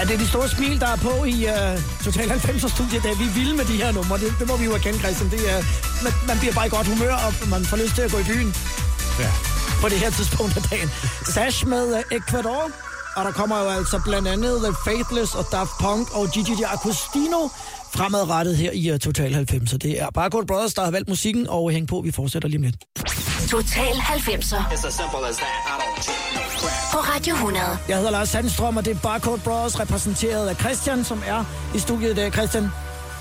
Det er de store smil, der er på i uh, Total 90'er studiet, da vi er vilde med de her numre. Det, det må vi jo erkende, Christian. Det er, man, man bliver bare i godt humør, og man får lyst til at gå i byen Ja. på det her tidspunkt af dagen. Sash med uh, Ecuador, og der kommer jo altså blandt andet The Faithless og Daft Punk og Gigi D'Agostino fremadrettet her i uh, Total 90. Så det er bare Gold Brothers, der har valgt musikken, og hæng på, vi fortsætter lige om lidt. Total 90'er på Radio 100. Jeg hedder Lars Sandstrøm, og det er Barcode Bros, repræsenteret af Christian, som er i studiet i dag. Christian, der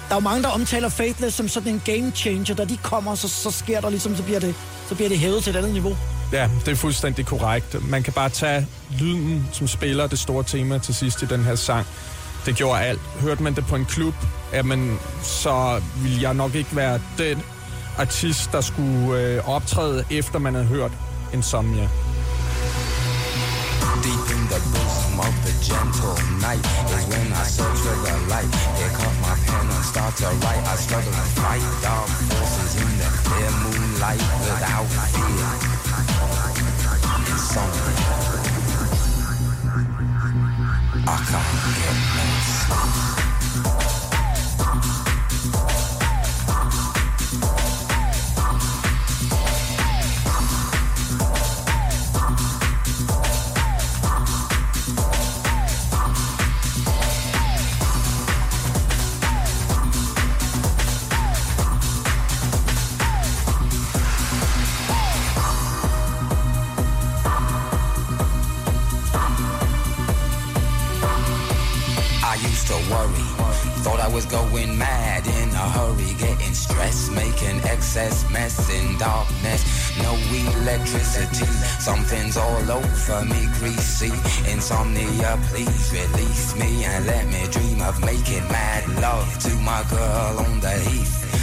er jo mange, der omtaler Faithless som sådan en game changer. Da de kommer, så, så sker der ligesom, så bliver, det, så bliver det hævet til et andet niveau. Ja, det er fuldstændig korrekt. Man kan bare tage lyden, som spiller det store tema til sidst i den her sang. Det gjorde alt. Hørte man det på en klub, jamen, så ville jeg nok ikke være den artist, der skulle øh, optræde, efter man havde hørt Insomnia. Deep in the bosom of the gentle night is when I search for the light. Pick up my pen and start to write. I struggle to fight dark forces in the clear moonlight without fear. Insomnia. I can't get no sleep. Worry. Thought I was going mad in a hurry, getting stressed, making excess mess in darkness. No electricity, something's all over me, greasy. Insomnia, please release me and let me dream of making mad love to my girl on the heath.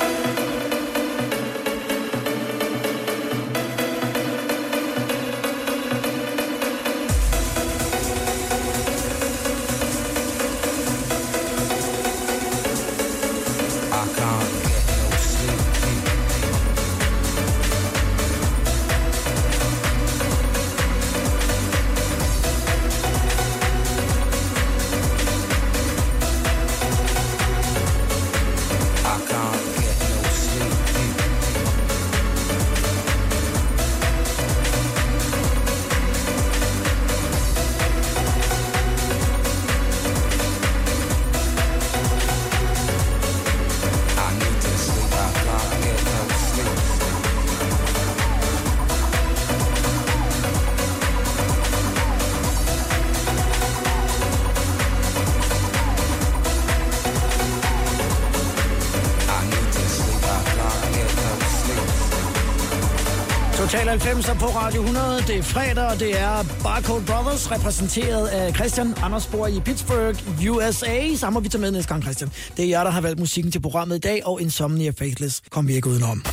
90'er på Radio 100. Det er fredag, og det er Barcode Brothers, repræsenteret af Christian Andersborg i Pittsburgh, USA. Så må vi tage med næste gang, Christian. Det er jer, der har valgt musikken til programmet i dag, og Insomnia Faithless kom vi ikke udenom.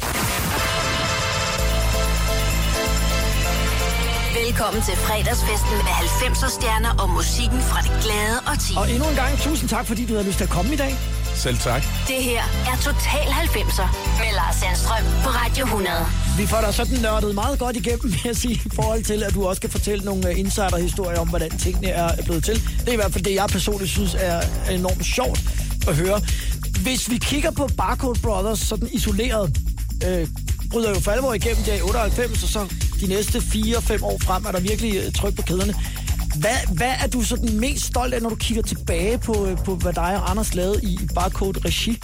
Velkommen til fredagsfesten med 90'er stjerner og musikken fra det glade og ti. Og endnu en gang, tusind tak, fordi du havde lyst til at komme i dag. Selv tak. Det her er Total 90'er med Lars Sandstrøm på Radio 100. Vi får dig sådan nørdet meget godt igennem, vil jeg sige, i forhold til, at du også kan fortælle nogle øh, insider-historier om, hvordan tingene er er blevet til. Det er i hvert fald det, jeg personligt synes er enormt sjovt at høre. Hvis vi kigger på Barcode Brothers sådan isoleret, øh, bryder jo for alvor igennem der i 98, og så de næste 4-5 år frem er der virkelig øh, tryk på kæderne. Hvad, hvad er du sådan mest stolt af, når du kigger tilbage på, øh, på hvad dig og Anders lavede i i Barcode-regi?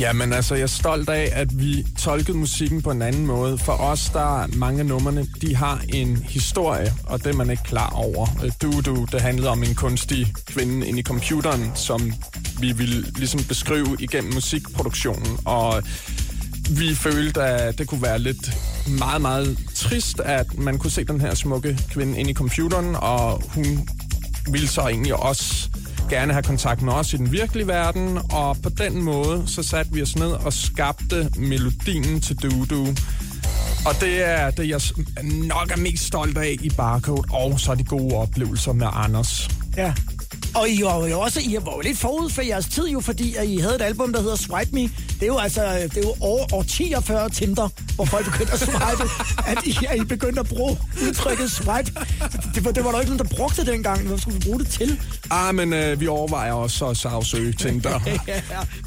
Jamen altså, jeg er stolt af, at vi tolkede musikken på en anden måde. For os, der er mange af numrene, de har en historie, og det er man ikke klar over. Øh, du, du, det handlede om en kunstig kvinde inde i computeren, som vi ville ligesom beskrive igennem musikproduktionen. Og vi følte, at det kunne være lidt meget, meget trist, at man kunne se den her smukke kvinde inde i computeren, og hun ville så egentlig også gerne have kontakt med os i den virkelige verden, og på den måde, så satte vi os ned og skabte melodien til Dudu. Og det er det, jeg nok er mest stolt af i Barcode, og så de gode oplevelser med Anders. Ja. Og I var jo også I var jo lidt forud for jeres tid jo, fordi at I havde et album, der hedder Swipe Me. Det er jo altså det er jo år, årtier før Tinder, hvor folk begyndte at swipe, at I, at I begyndte at bruge udtrykket swipe. Det var, det var der ikke nogen, der brugte det dengang. Hvad skulle vi bruge det til? Ah, men øh, vi overvejer også at sagsøge Tinder. ja,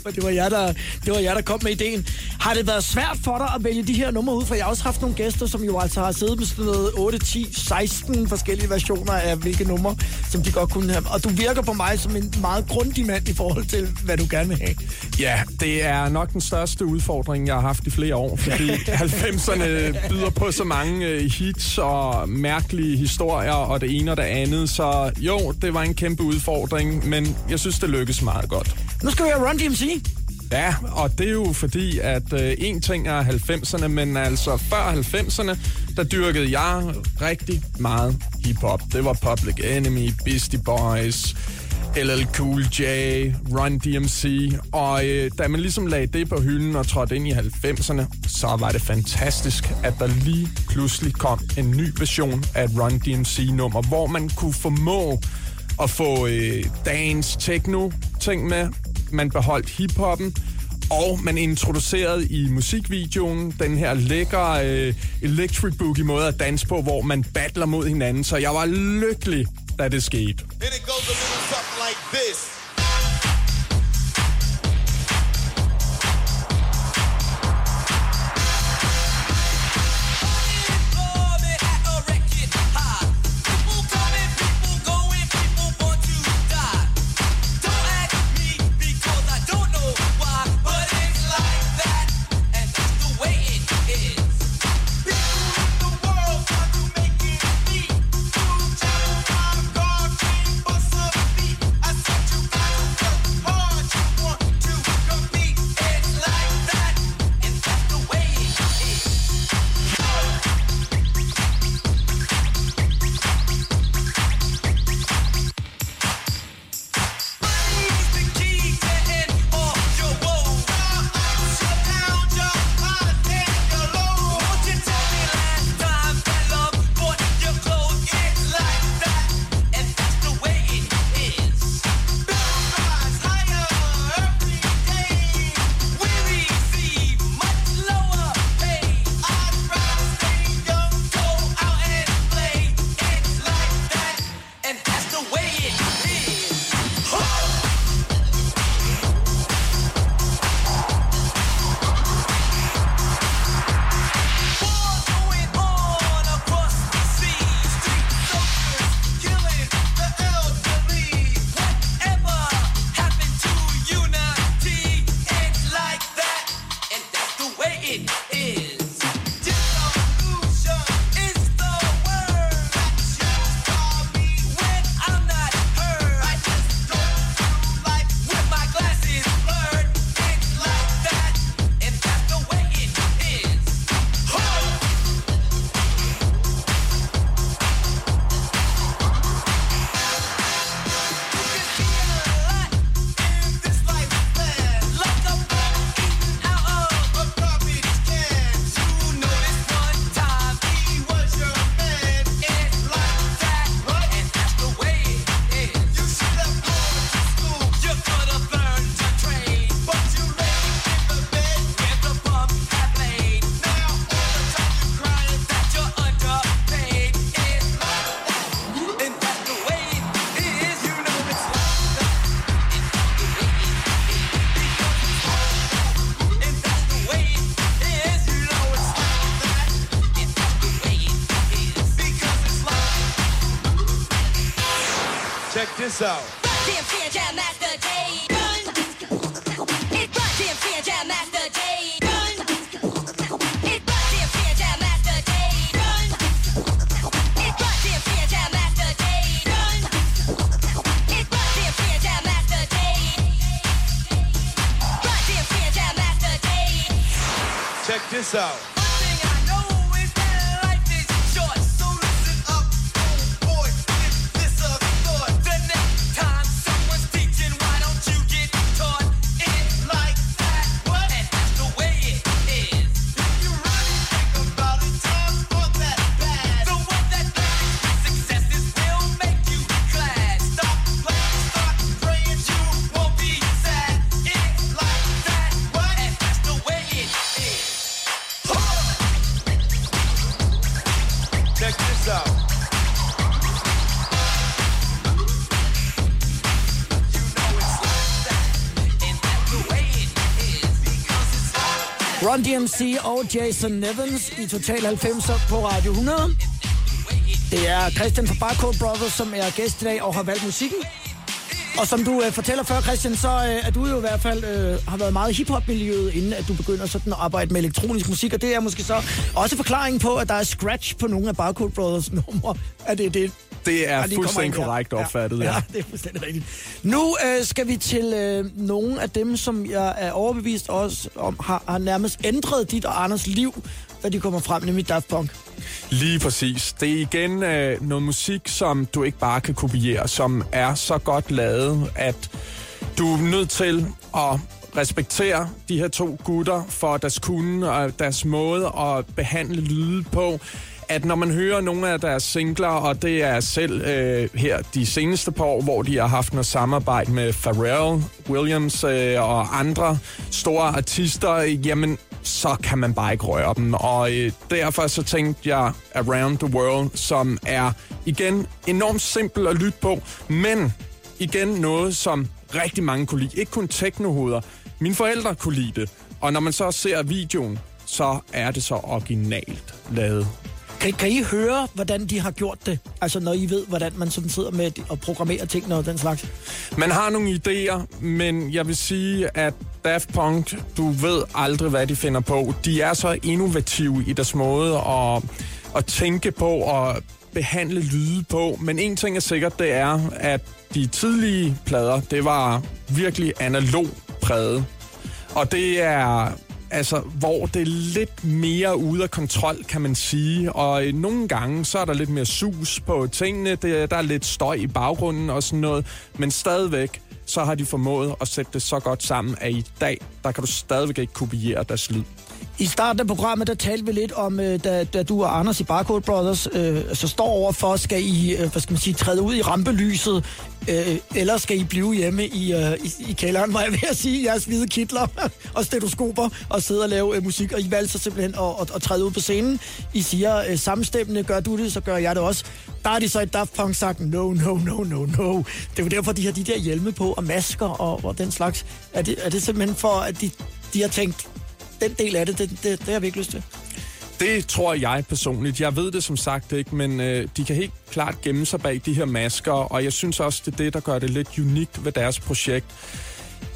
for det var, jer, der, det var jer, der kom med ideen. Har det været svært for dig at vælge de her numre ud? For jeg har også haft nogle gæster, som jo altså har siddet med sådan noget 8, 10, 16 forskellige versioner af hvilke numre, som de godt kunne have. Og du virker på mig som en meget grundig mand i forhold til, hvad du gerne vil have. Ja, det er nok den største udfordring, jeg har haft i flere år, fordi 90'erne byder på så mange øh, hits og mærkelige historier og det ene og det andet, så jo, det var en kæmpe udfordring, men jeg synes, det lykkedes meget godt. Nu skal vi have Run DMC. Ja, og det er jo fordi, at øh, en ting er 90'erne, men altså før 90'erne, der dyrkede jeg rigtig meget hiphop. Det var Public Enemy, Beastie Boys, LL Cool J, Run DMC, og øh, da man ligesom lagde det på hylden og trådte ind i 90'erne, så var det fantastisk, at der lige pludselig kom en ny version af et Run DMC-nummer, hvor man kunne formå at få øh, dance, techno ting med. Man beholdt hiphoppen, Og man introducerede i musikvideoen den her lækre øh, electric boogie måde at danse på, hvor man battler mod hinanden. Så jeg var lykkelig, da det skete. And it goes a little something like this. Out. Run DMC og Jason Nevins i Total 90'er på Radio 100. Det er Christian fra Barcode Brothers, som er gæst i dag og har valgt musikken. Og som du øh, fortæller før, Christian, så øh, er du jo i hvert fald øh, har været meget i hiphop-miljøet, inden at du begynder sådan at arbejde med elektronisk musik. Og det er måske så også forklaringen på, at der er scratch på nogle af Barcode Brothers numre. Er det det? Det er kommer fuldstændig korrekt opfattet, ja. ja. Ja, det er fuldstændig rigtigt. Nu øh, skal vi til øh, nogle af dem, som jeg er overbevist også om, har, har nærmest ændret dit og Anders liv, da de kommer frem, nemlig Daft Punk. Lige præcis. Det er igen øh, noget musik, som du ikke bare kan kopiere, som er så godt lavet, at du er nødt til at respektere de her to gutter for deres kunde og deres måde at behandle lyde på, at når man hører nogle af deres singler, og det er selv øh, her de seneste par år, hvor de har haft noget samarbejde med Pharrell Williams øh, og andre store artister, jamen så kan man bare ikke røre dem. Og øh, derfor så tænkte jeg Around the World, som er igen enormt simpel at lytte på, men igen noget, som rigtig mange kunne lide. Ikke kun teknohoveder. Mine forældre kunne lide det. Og når man så ser videoen, så er det så originalt lavet. Kan, kan I høre, hvordan de har gjort det? Altså, når I ved, hvordan man sådan sidder med og programmerer ting og den slags? Man har nogle idéer, men jeg vil sige, at Daft Punk, du ved aldrig, hvad de finder på. De er så innovative i deres måde at, at tænke på og behandle lyde på. Men en ting er sikkert, det er, at de tidlige plader, det var virkelig analog præget. Og det er altså, hvor det er lidt mere ude af kontrol, kan man sige. Og øh, nogle gange, så er der lidt mere sus på tingene. Det, øh, der er lidt støj i baggrunden og sådan noget. Men stadigvæk, så har de formået at sætte det så godt sammen, at i dag, der kan du stadigvæk ikke kopiere deres lyd. I starten af programmet, der talte vi lidt om, øh, da, da du og Anders i Barcode Brothers øh, så står overfor, skal I, øh, hvad skal man sige, træde ud i rampelyset, øh, eller skal I blive hjemme i, øh, i, i kælderen, var jeg ved at sige, jeres hvide kitler og stetoskoper, og sidde og lave øh, musik, og I valgte så simpelthen at, at, at træde ud på scenen. I siger øh, samstemmende, gør du det, så gør jeg det også. Der er de så i Daft Punk sagt, no, no, no, no, no. Det er jo derfor, de har de der hjelme på, og masker og, og den slags. Er det, er det simpelthen for, at de, de har tænkt, den del af det, det, det, det har vi ikke lyst til. Det tror jeg personligt. Jeg ved det som sagt ikke, men øh, de kan helt klart gemme sig bag de her masker, og jeg synes også, det er det, der gør det lidt unikt ved deres projekt.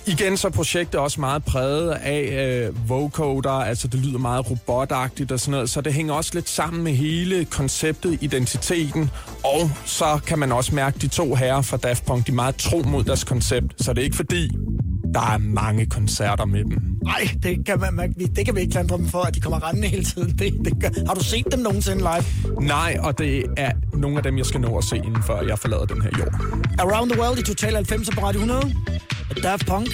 Igen så er projektet også meget præget af øh, vocoder, altså det lyder meget robotagtigt og sådan noget, så det hænger også lidt sammen med hele konceptet, identiteten, og så kan man også mærke de to herrer fra Daft Punk, de er meget tro mod deres koncept, så det er ikke fordi, der er mange koncerter med dem. Nej, det kan, man, man, det kan vi ikke klandre dem for, at de kommer rendende hele tiden. Det, det gør. Har du set dem nogensinde live? Nej, og det er nogle af dem, jeg skal nå at se, inden før jeg forlader den her jord. Around the World i Total 90 på Radio 100. Daft Punk.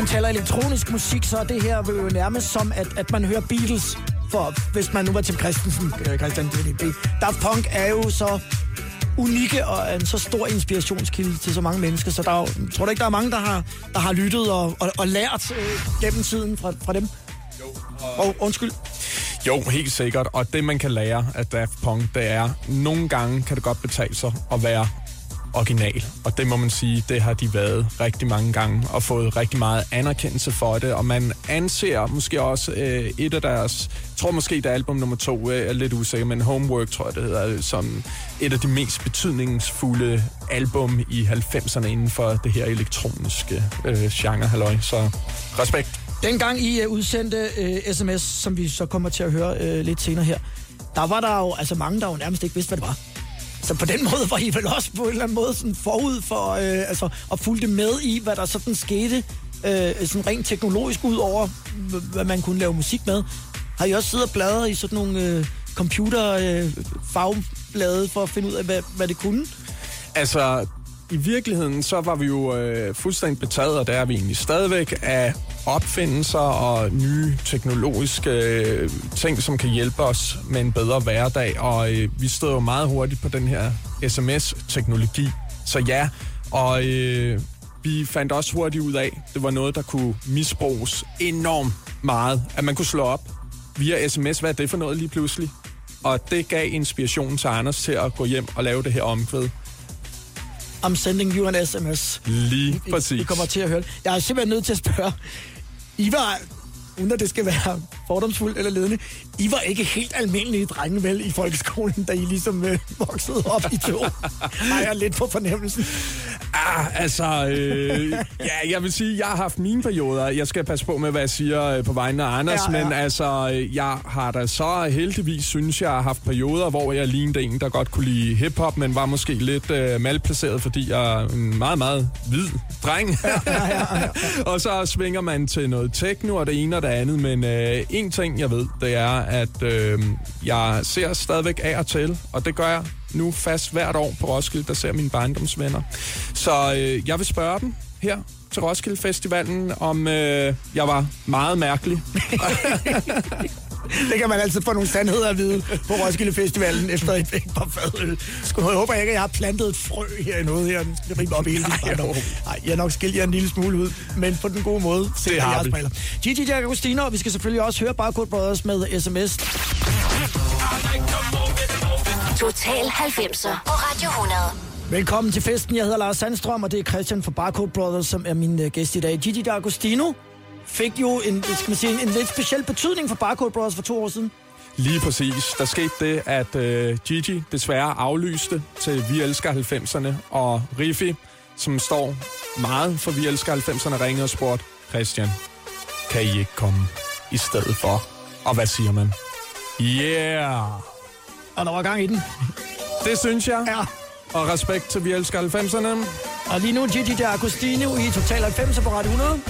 Man taler elektronisk musik, så er det her jo nærmest som, at, at man hører Beatles. For hvis man nu var Tim Christensen, øh, Christian DDB. Daft Punk er jo så unikke og en så stor inspirationskilde til så mange mennesker. Så der er jo, tror du ikke, der er mange, der har, der har lyttet og, og, og lært øh, gennem tiden fra, fra dem? Jo. Og, undskyld. Jo, helt sikkert. Og det, man kan lære af Daft Punk, det er, nogle gange kan det godt betale sig at være original. Og det må man sige, det har de været rigtig mange gange og fået rigtig meget anerkendelse for det. Og man anser måske også øh, et af deres, tror måske det er album nummer to, øh, er lidt usikker, men Homework tror jeg det hedder, som et af de mest betydningsfulde album i 90'erne inden for det her elektroniske øh, genre, halløj. Så respekt. Dengang I uh, udsendte øh, uh, sms, som vi så kommer til at høre uh, lidt senere her, der var der jo altså mange, der jo nærmest ikke vidste, hvad det var. Så på den måde var I vel også på en eller anden måde sådan forud for, øh, altså, og fulgte med i, hvad der sådan skete, øh, sådan rent teknologisk ud over, hvad man kunne lave musik med. Har I også siddet og bladret i sådan nogle øh, computer øh, fagblade for at finde ud af, hvad, hvad det kunne? Altså, i virkeligheden, så var vi jo øh, fuldstændig betaget, og der er vi egentlig stadigvæk, af opfindelser og nye teknologiske øh, ting, som kan hjælpe os med en bedre hverdag. Og øh, vi stod jo meget hurtigt på den her sms-teknologi. Så ja, og øh, vi fandt også hurtigt ud af, det var noget, der kunne misbruges enormt meget. At man kunne slå op via sms, hvad er det for noget lige pludselig? Og det gav inspirationen til Anders til at gå hjem og lave det her omkvæd. I'm sending you an SMS. Lige I, præcis. I kommer til at høre det. Jeg er simpelthen nødt til at spørge. I var, uden at det skal være fordomsfuldt eller ledende, i var ikke helt almindelige drenge vel i folkeskolen, da I ligesom øh, voksede op i to. Har jeg lidt på fornemmelsen. Ah, altså, øh, ja, jeg vil sige, jeg har haft mine perioder. Jeg skal passe på med, hvad jeg siger øh, på vegne af Anders, Ja, ja, ja. ja. men altså, øh, jeg har da så heldigvis, synes jeg, har haft perioder, hvor jeg lignede en, der godt kunne lide hiphop, men var måske lidt øh, malplaceret, fordi jeg er en meget, meget hvid dreng. Ja, ja, ja, ja. og så svinger man til noget techno og det ene og det andet, men øh, en ting, jeg ved, det er, at øh, jeg ser stadigvæk af og til, og det gør jeg nu fast hvert år på Roskilde, der ser mine barndomsvenner. Så øh, jeg vil spørge dem her til Roskilde Festivalen, om øh, jeg var meget mærkelig. Det kan man altid få nogle sandheder at vide på Roskilde Festivalen efter et, et par fadøl. Sku, jeg håber ikke, at jeg har plantet et frø her i noget her. Det rimer op i hele. Nej, jeg nok skilt jer en lille smule ud, men på den gode måde. set med har vi. Gigi Jack Agostino, og vi skal selvfølgelig også høre Barcode Brothers med sms. Total 90'er på Radio 100. Velkommen til festen. Jeg hedder Lars Sandstrøm, og det er Christian fra Barcode Brothers, som er min uh, gæst i dag. Gigi D'Agostino fik jo en, skal man sige, en, en lidt speciel betydning for Barcode Brothers for to år siden. Lige præcis. Der skete det, at øh, Gigi desværre aflyste til Vi Elsker 90'erne, og Riffi, som står meget for Vi Elsker 90'erne, ringede og spurgte, Christian, kan I ikke komme i stedet for? Og hvad siger man? Yeah! Og der var gang i den. Det synes jeg. Ja. Og respekt til Vi Elsker 90'erne. Og lige nu Gigi D'Agostino i Total 90 på Radio 100.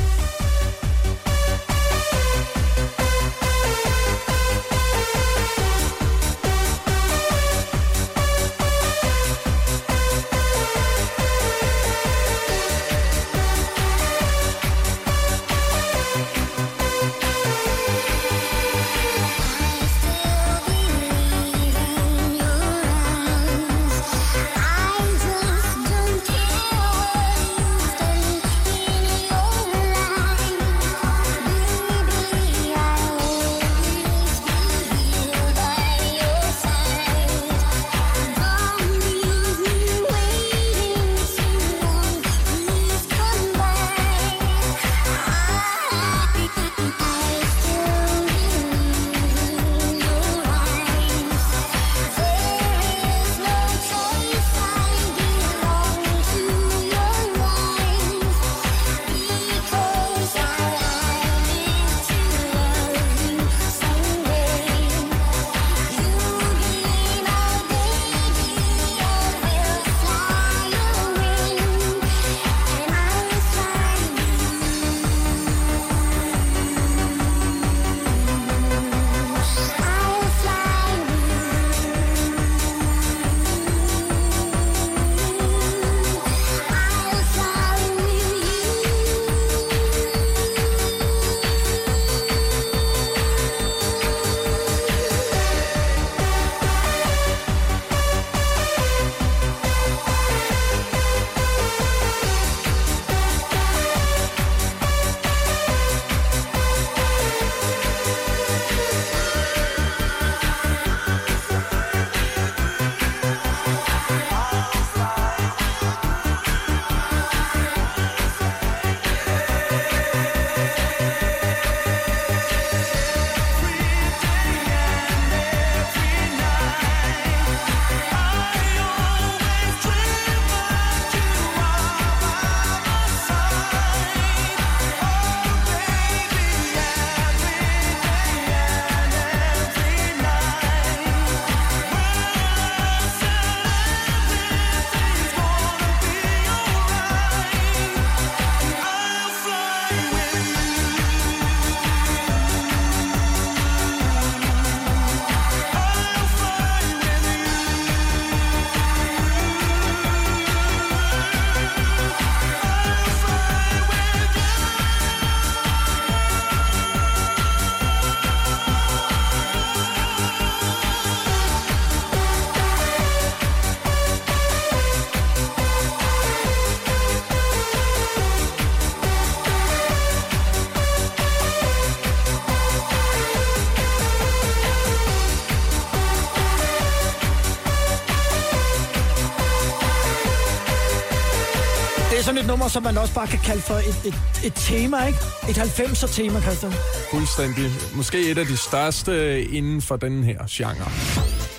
nummer, som man også bare kan kalde for et, et, et tema, ikke? Et 90'er tema, Christian. Fuldstændig. Måske et af de største inden for den her genre.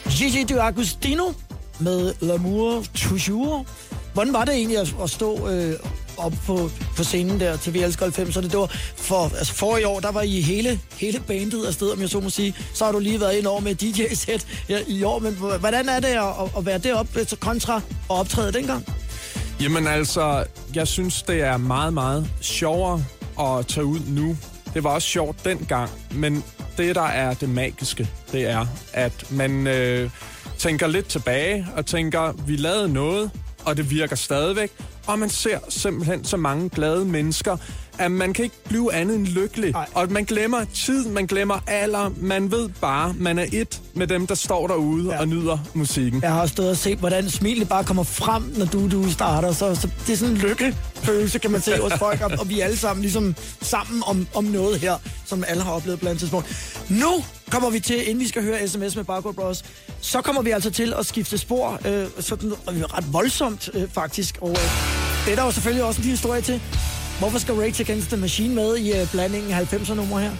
Gigi D'Agostino med L'amour toujours. Hvordan var det egentlig at, at stå øh, op på, på scenen der til Vi Elsker 90'erne? Det var for, altså for i år, der var I hele, hele bandet afsted, om jeg så må sige. Så har du lige været ind over med DJ-sæt ja, i år, men hvordan er det at, at, at være deroppe så kontra og optræde dengang? Jamen altså, jeg synes, det er meget, meget sjovere at tage ud nu. Det var også sjovt dengang, men det, der er det magiske, det er, at man øh, tænker lidt tilbage og tænker, vi lavede noget, og det virker stadigvæk. Og man ser simpelthen så mange glade mennesker, at man kan ikke blive andet end lykkelig. Nej. Og man glemmer tid, man glemmer alder. Man ved bare, man er et med dem, der står derude Ja. og nyder musikken. Jeg har også stået og set, hvordan smilet bare kommer frem, når du, du starter. Så, så det er sådan en lykkefølelse, kan man se hos folk. Og, og vi er alle sammen ligesom sammen om, om noget her, som alle har oplevet på et tidspunkt. Nu kommer vi til, inden vi skal høre sms med Barcode Bros, så kommer vi altså til at skifte spor, øh, sådan øh, ret voldsomt øh, faktisk. Og øh, det er der jo selvfølgelig også en lille historie til. Hvorfor skal Rage Against the Machine med i øh, blandingen 90'er nummer her?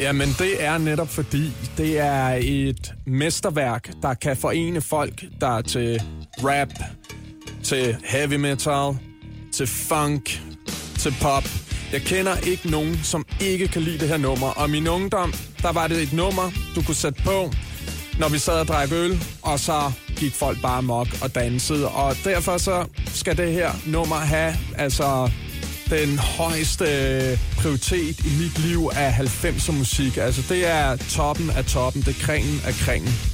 Jamen, det er netop fordi, det er et mesterværk, der kan forene folk, der er til rap, til heavy metal, til funk, til pop. Jeg kender ikke nogen, som ikke kan lide det her nummer. Og min ungdom, der var det et nummer, du kunne sætte på, når vi sad og drak øl, og så gik folk bare mok og dansede. Og derfor så skal det her nummer have altså den højeste prioritet i mit liv af 90'er musik. Altså det er toppen af toppen, det er kringen af kringen.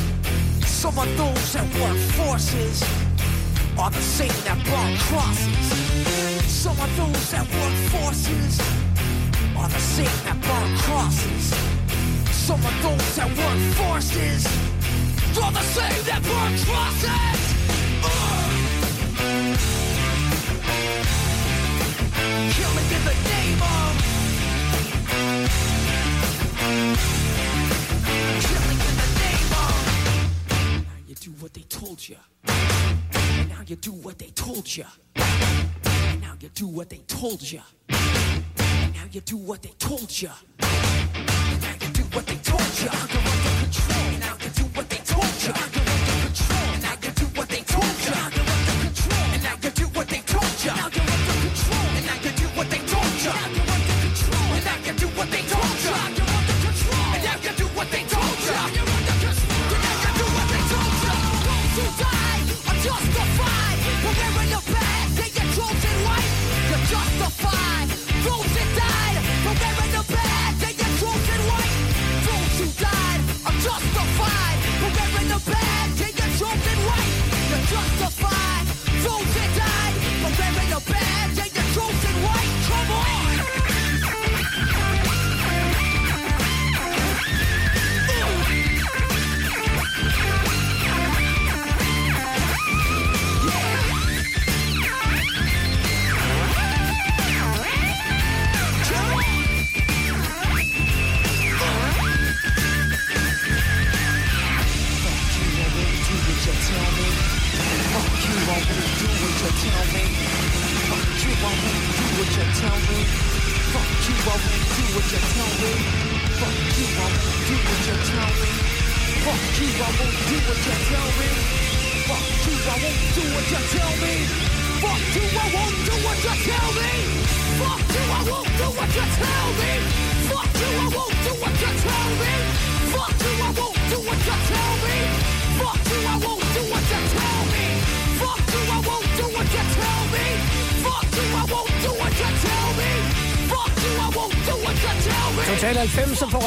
Some of those that work forces are the same that burn crosses. Some of those that work forces are the same that burn crosses. Some of those that work forces are the same that burn crosses. Ugh. Killing in the name of you. And now you do what they told you. And now you do what they told you. And now you do what they told you. You're under control. Now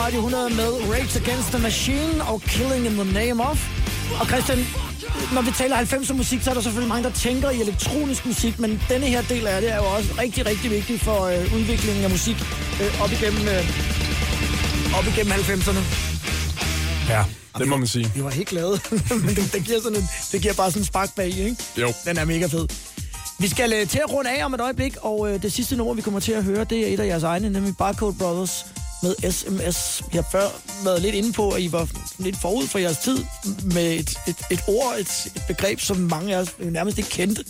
Radio 100 med Rage Against the Machine og Killing in the Name of. Og Christian, når vi taler 90'er musik, så er der selvfølgelig mange, der tænker i elektronisk musik, men denne her del af det er jo også rigtig, rigtig vigtig for øh, udviklingen af musik øh, op igennem, øh, op igennem 90'erne. Ja, det må man sige. Vi var helt glade, men det, det, giver sådan en, det giver bare sådan en spark bag, ikke? Jo. Den er mega fed. Vi skal øh, til at runde af om et øjeblik, og øh, det sidste nummer, vi kommer til at høre, det er et af jeres egne, nemlig Barcode Brothers med SMS. Vi har før været lidt inde på, at I var lidt forud for jeres tid med et, et, et ord, et, et begreb, som mange af os nærmest ikke kendte,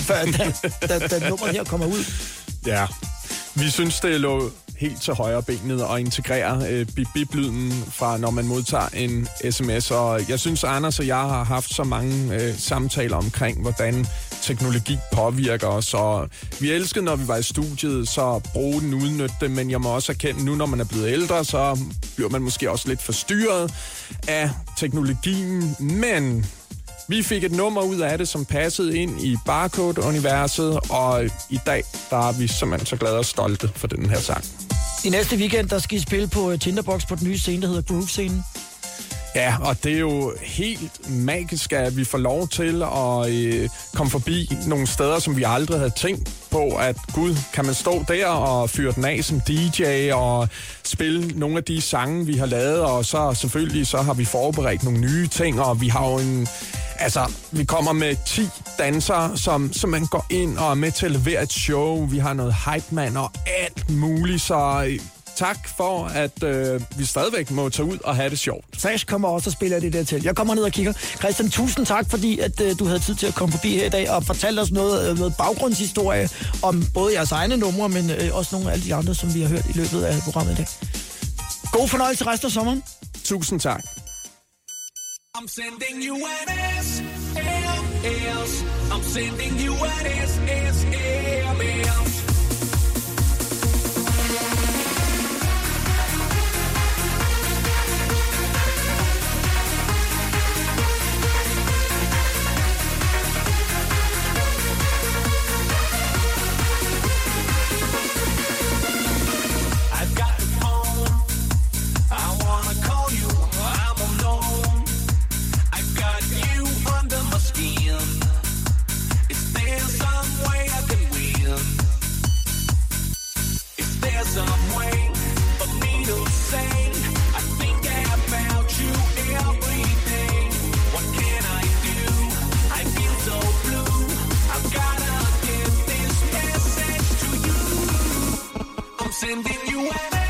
før da, da, da nummeret her kommer ud. Ja, vi synes, det lå helt til højre benet og integrere øh, bip-bip-lyden fra, når man modtager en sms. Og jeg synes, Anders og jeg har haft så mange øh, samtaler omkring, hvordan teknologi påvirker os. Og vi elskede, når vi var i studiet, så bruge den, udnytte det. Men jeg må også erkende, nu når man er blevet ældre, så bliver man måske også lidt forstyrret af teknologien. Men vi fik et nummer ud af det, som passede ind i Barcode-universet, og i dag der er vi simpelthen så glade og stolte for den her sang. I næste weekend, der skal I spille på øh, Tinderbox på den nye scene, der hedder Groove-scenen. Ja, og det er jo helt magisk, at vi får lov til at øh, komme forbi nogle steder, som vi aldrig havde tænkt på, at gud, kan man stå der og fyre den af som DJ og spille nogle af de sange, vi har lavet, og så selvfølgelig så har vi forberedt nogle nye ting, og vi har jo en... Altså, vi kommer med 10 dansere, som, som man går ind og er med til at levere et show. Vi har noget hype man og alt muligt, så tak for, at øh, vi stadigvæk må tage ud og have det sjovt. Sash kommer også og spiller det der til. Jeg kommer ned og kigger. Christian, tusind tak, fordi at, øh, du havde tid til at komme forbi her i dag og fortælle os noget, øh, noget baggrundshistorie om både jeres egne numre, men øh, også nogle af alle de andre, som vi har hørt i løbet af programmet i dag. God fornøjelse resten af sommeren. Tusind tak. I'm sending you an SMS. I'm sending you an SMS. I've sending you an